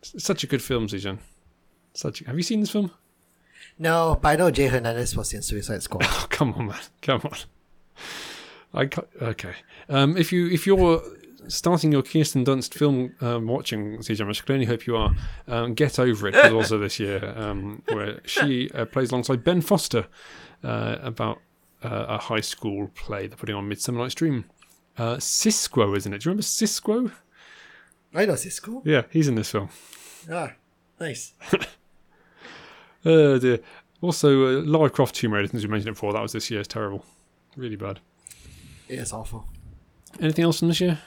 It's such a good film, Zijan. Such. A, have you seen this film? No, but I know Jay Hernandez was in Suicide Squad. *laughs* Oh, come on, man. Come on. I okay. Um, if you if you're starting your Kirsten Dunst film um, watching, CJ, which I can only hope you are, um, Get Over It was also this year, um, where she uh, plays alongside Ben Foster uh, about uh, a high school play they're putting on Midsummer Night's Dream. Uh, Sisqó, isn't it? Do you remember Sisqó? I know Sisqó. Yeah, he's in this film. Ah, nice. *laughs* Oh dear. Also, uh, Lara Croft Tomb Raider, since we mentioned it before, that was this year. It's terrible. Really bad. It is awful. Anything else from this year?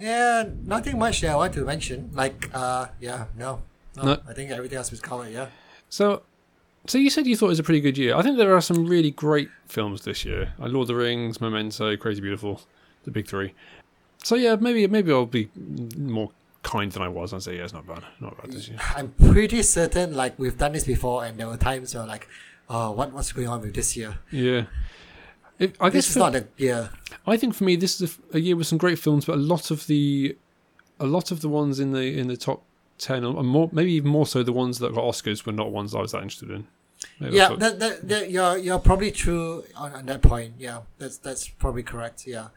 Yeah, nothing much that I want to mention. Like, uh, yeah, no. No, No. I think everything else was covered, yeah. So, so you said you thought it was a pretty good year. I think there are some really great films this year. Like Lord of the Rings, Memento, Crazy Beautiful, the big three. So yeah, maybe maybe I'll be more kind than I was. I'll say yeah, it's not bad, not bad this year. I'm pretty certain, like, we've done this before, and there were times where, like, oh, what, what's going on with this year? Yeah. It, I This guess is for- not the year. I think for me this is a year with some great films, but a lot of the a lot of the ones in the in the top ten, or more maybe even more so, the ones that got Oscars were not ones I was that interested in. Maybe yeah, that, that, that you're you're probably true on, on that point. Yeah, that's that's probably correct. Yeah,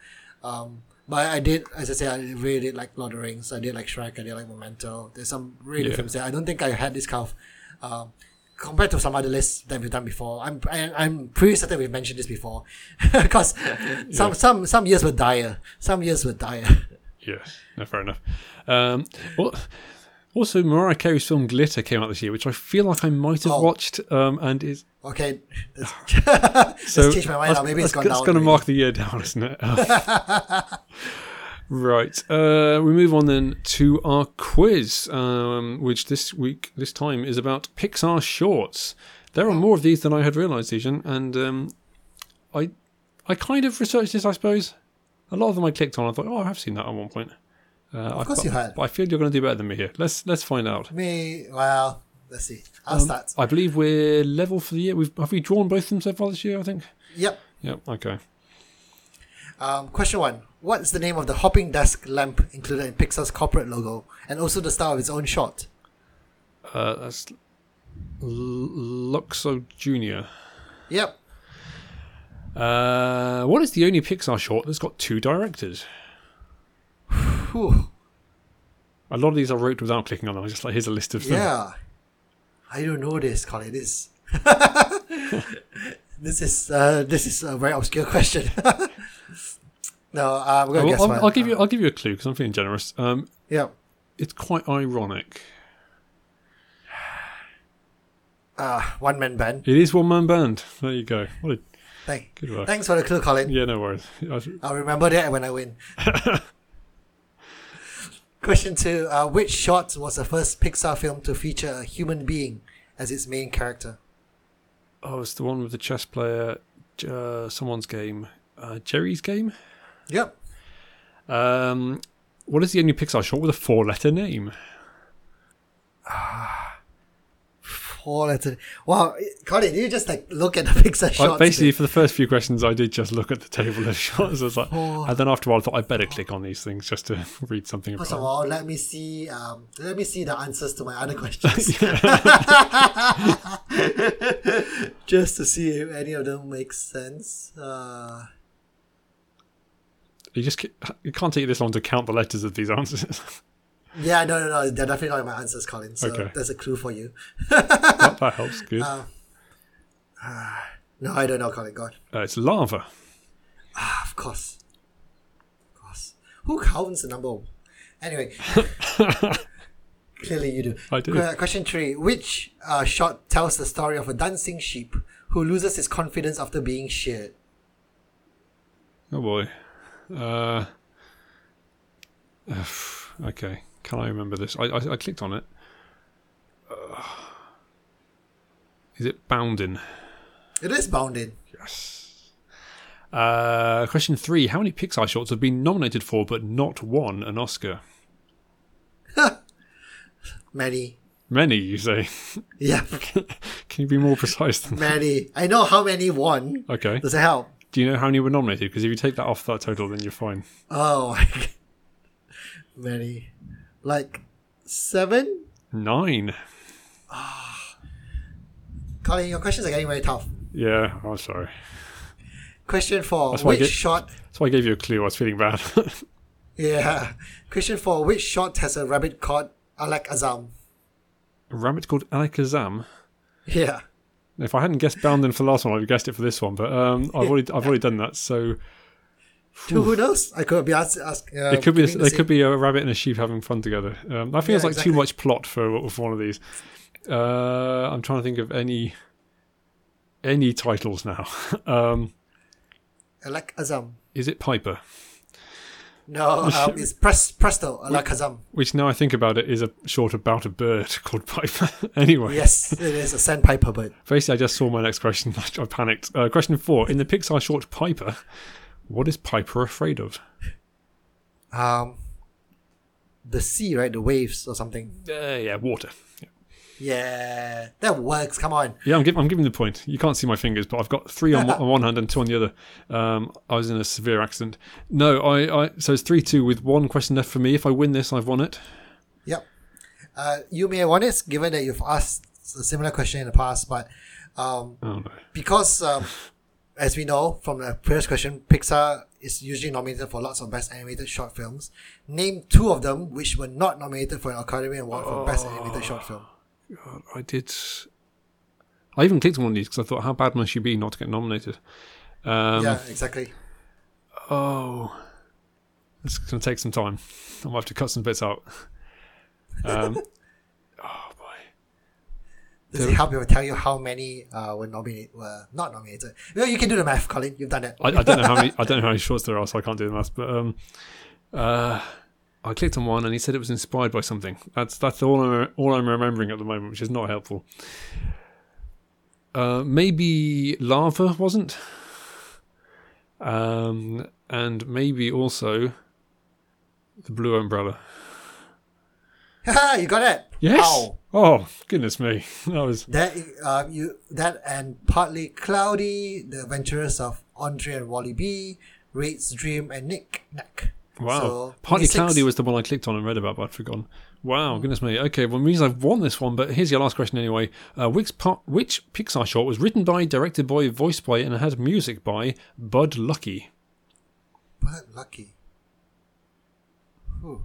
um, but I did, as I said, I really did like Lord of the Rings. I did like Shrek. I did like Memento. There's some really Yeah. films there. I don't think I had this kind of. Um, Compared to some other lists that we've done before, I'm I, I'm pretty certain we've mentioned this before, *laughs* because *laughs* some some some years were dire, some years were dire. Yes, no, fair enough. Um, well, also, Mariah Carey's film Glitter came out this year, which I feel like I might have Oh. watched, um, and is Okay, *laughs* let's, so let's change my mind now. Maybe it's that's, gone that's going to mark the year down, isn't it? Right. Uh, we move on then to our quiz, um, which this week, this time, is about Pixar shorts. There are more of these than I had realised, Zijan, and um, I, I kind of researched this, I suppose. A lot of them I clicked on. I thought, oh, I have seen that at one point. Uh, of course you had. But I feel you're going to do better than me here. Let's let's find out. Me, well, let's see. I'll Um, start. I believe we're level for the year. We've have we drawn both of them so far this year? I think. Yep. Yep. Okay. Um, question one: What is the name of the hopping desk lamp included in Pixar's corporate logo, and also the star of its own shot? Uh, that's L- Luxo Junior. Yep. Uh, what is the only Pixar short that's got two directors? Whew. A lot of these I wrote without clicking on them. I was just like, here's a list of them. Yeah. I don't know this, Colin. This. *laughs* *laughs* this is uh, this is a very obscure question. *laughs* no, uh, gonna Well, guess I'll. I'll give you. I'll give you a clue because I'm feeling generous. Um, Yep. it's quite ironic. Uh, one man band. It is one man band. There you go. What a Thank. good work. Thanks for the clue, Colin. Yeah, no worries. I'll remember that when I win. *laughs* Question two: uh, Which short was the first Pixar film to feature a human being as its main character? Oh, it's the one with the chess player. Uh, someone's game. Uh, Geri's game. Yep. Um, what is the only Pixar short with a four-letter name? Four letter. Wow, Colin, you just like look at the Pixar shots. basically, for the first few questions, I did just look at the table of shots. I was like, Oh. and then after a while, I thought I'd better click on these things just to *laughs* read something First of about. all, let me see. Um, let me see the answers to my other questions, *laughs* *laughs* just to see if any of them make sense. Uh, You just *laughs* you can't take this long to count the letters of these answers. *laughs* yeah, no, no, no, they're definitely not my answers, Colin. So Okay. that's a clue for you. that, that *laughs* helps. Good. Uh, *sighs* No, I don't know, Colin. God, Uh, it's lava. ah, of course, of course. Who counts the number? Anyway, clearly you do. I do. Que- question three: Which uh, shot tells the story of a dancing sheep who loses his confidence after being sheared? Oh boy. *sighs* Uh, okay. Can I remember this? I, I, I clicked on it. Uh, is it Boundin? It is Boundin. Yes. Uh, question three: How many Pixar shorts have been nominated for but not won an Oscar? *laughs* Many. Many, you say. Yeah, *laughs* Can you be more precise than that? many. I know how many won. Okay. Does it help? Do you know how many were nominated? Because if you take that off that total, then you're fine. Oh, *laughs* many. Like seven? Nine. Ah. Colin, your questions are getting very tough. Yeah. I'm sorry. Question four: That's Which shot? That's why I gave you a clue. I was feeling bad. *laughs* Yeah. Question four: Which shot has a rabbit called Alakazam? a rabbit called Alakazam. Yeah. If I hadn't guessed Boundin for the last one, I'd have guessed it for this one. But um, I've already I've already done that. So Who, who knows? I could be asked. ask, uh, it could be a, the same- could be a rabbit and a sheep having fun together. Um, that feels Yeah, like exactly. too much plot for, for one of these. Uh, I'm trying to think of any any titles now. *laughs* um, Azam. is it Piper? No, um, it's Pres- Presto Alakazam. Which now I think about it is a short about a bird *laughs* called Piper. *laughs* anyway, Yes, it is a sandpiper bird. basically, I just saw my next question. *laughs* I panicked. Uh, question four: In the Pixar short Piper, what is Piper afraid of? Um, the sea, right? The waves or something. Uh, yeah, water. Yeah, that works. Come on. Yeah, I'm, I'm giving the point. You can't see my fingers, but I've got three on, one- *laughs* on one hand and two on the other. Um, I was in a severe accident. No, I, I. So it's three two with one question left for me. If I win this, I've won it. Yep. Uh, you may have won it, given that you've asked a similar question in the past, but Um, Oh no. because um, as we know from the previous question, Pixar is usually nominated for lots of best animated short films. Name two of them which were not nominated for an Academy Award for best animated short film. I did. I even clicked on one of these because I thought, how bad must you be not to get nominated? Um, yeah, exactly. Oh, it's going to take some time. *laughs* I might have to cut some bits out. Um, *laughs* oh boy. Does it help if I tell you how many uh, were nominated? Were not nominated. Well, you can do the math, Colin. You've done it. I, I don't know how many. *laughs* I don't know how many shorts there are, so I can't do the math. But um, uh, I clicked on one, and he said it was inspired by something. That's that's all I'm all I'm remembering at the moment, which is not helpful. Uh, maybe lava wasn't, um, and maybe also the blue umbrella. Haha, *laughs* you got it. Yes. Ow. Oh goodness me, *laughs* that was That uh, you that and partly cloudy, the adventures of Andre and Wally B, Red's Dream, and Knick Knack. Wow. So, Partly 26 Cloudy was the one I clicked on and read about, but I'd forgotten. Wow, goodness me. Okay, well, it means I've won this one, but here's your last question anyway. Uh, which, part, which Pixar short was written by, directed by, voiced by, and had music by Bud Luckey, Bud Luckey. Whew.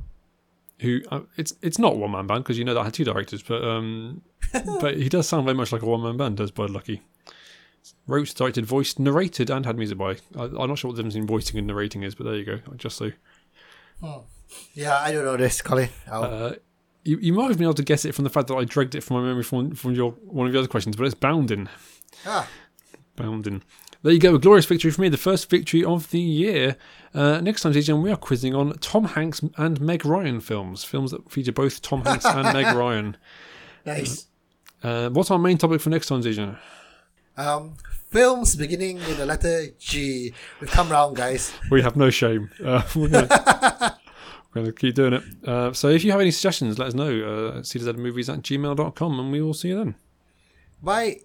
who, uh, it's it's not one man band because you know that I had two directors, but um, *laughs* but he does sound very much like a one man band, does Bud Luckey. Wrote, directed, voiced, narrated, and had music by. I, I'm not sure what the difference in voicing and narrating is, but there you go. Just so. Yeah, I don't know this, Colin. Uh, you, you might have been able to guess it from the fact that I dragged it from my memory from, from your one of your other questions, but it's Boundin. ah, Boundin. There you go, a glorious victory for me, the first victory of the year. Uh, next time, DJ, we are quizzing on Tom Hanks and Meg Ryan films, films that feature both Tom Hanks and Meg *laughs* Ryan. nice. Uh, what's our main topic for next time, DJ? Um, films beginning with the letter G. We've come round, guys. We have no shame. Uh, *laughs* we're going *laughs* to keep doing it. Uh, so if you have any suggestions, let us know. Uh, cdzmovies at gmail.com, and we will see you then. Bye.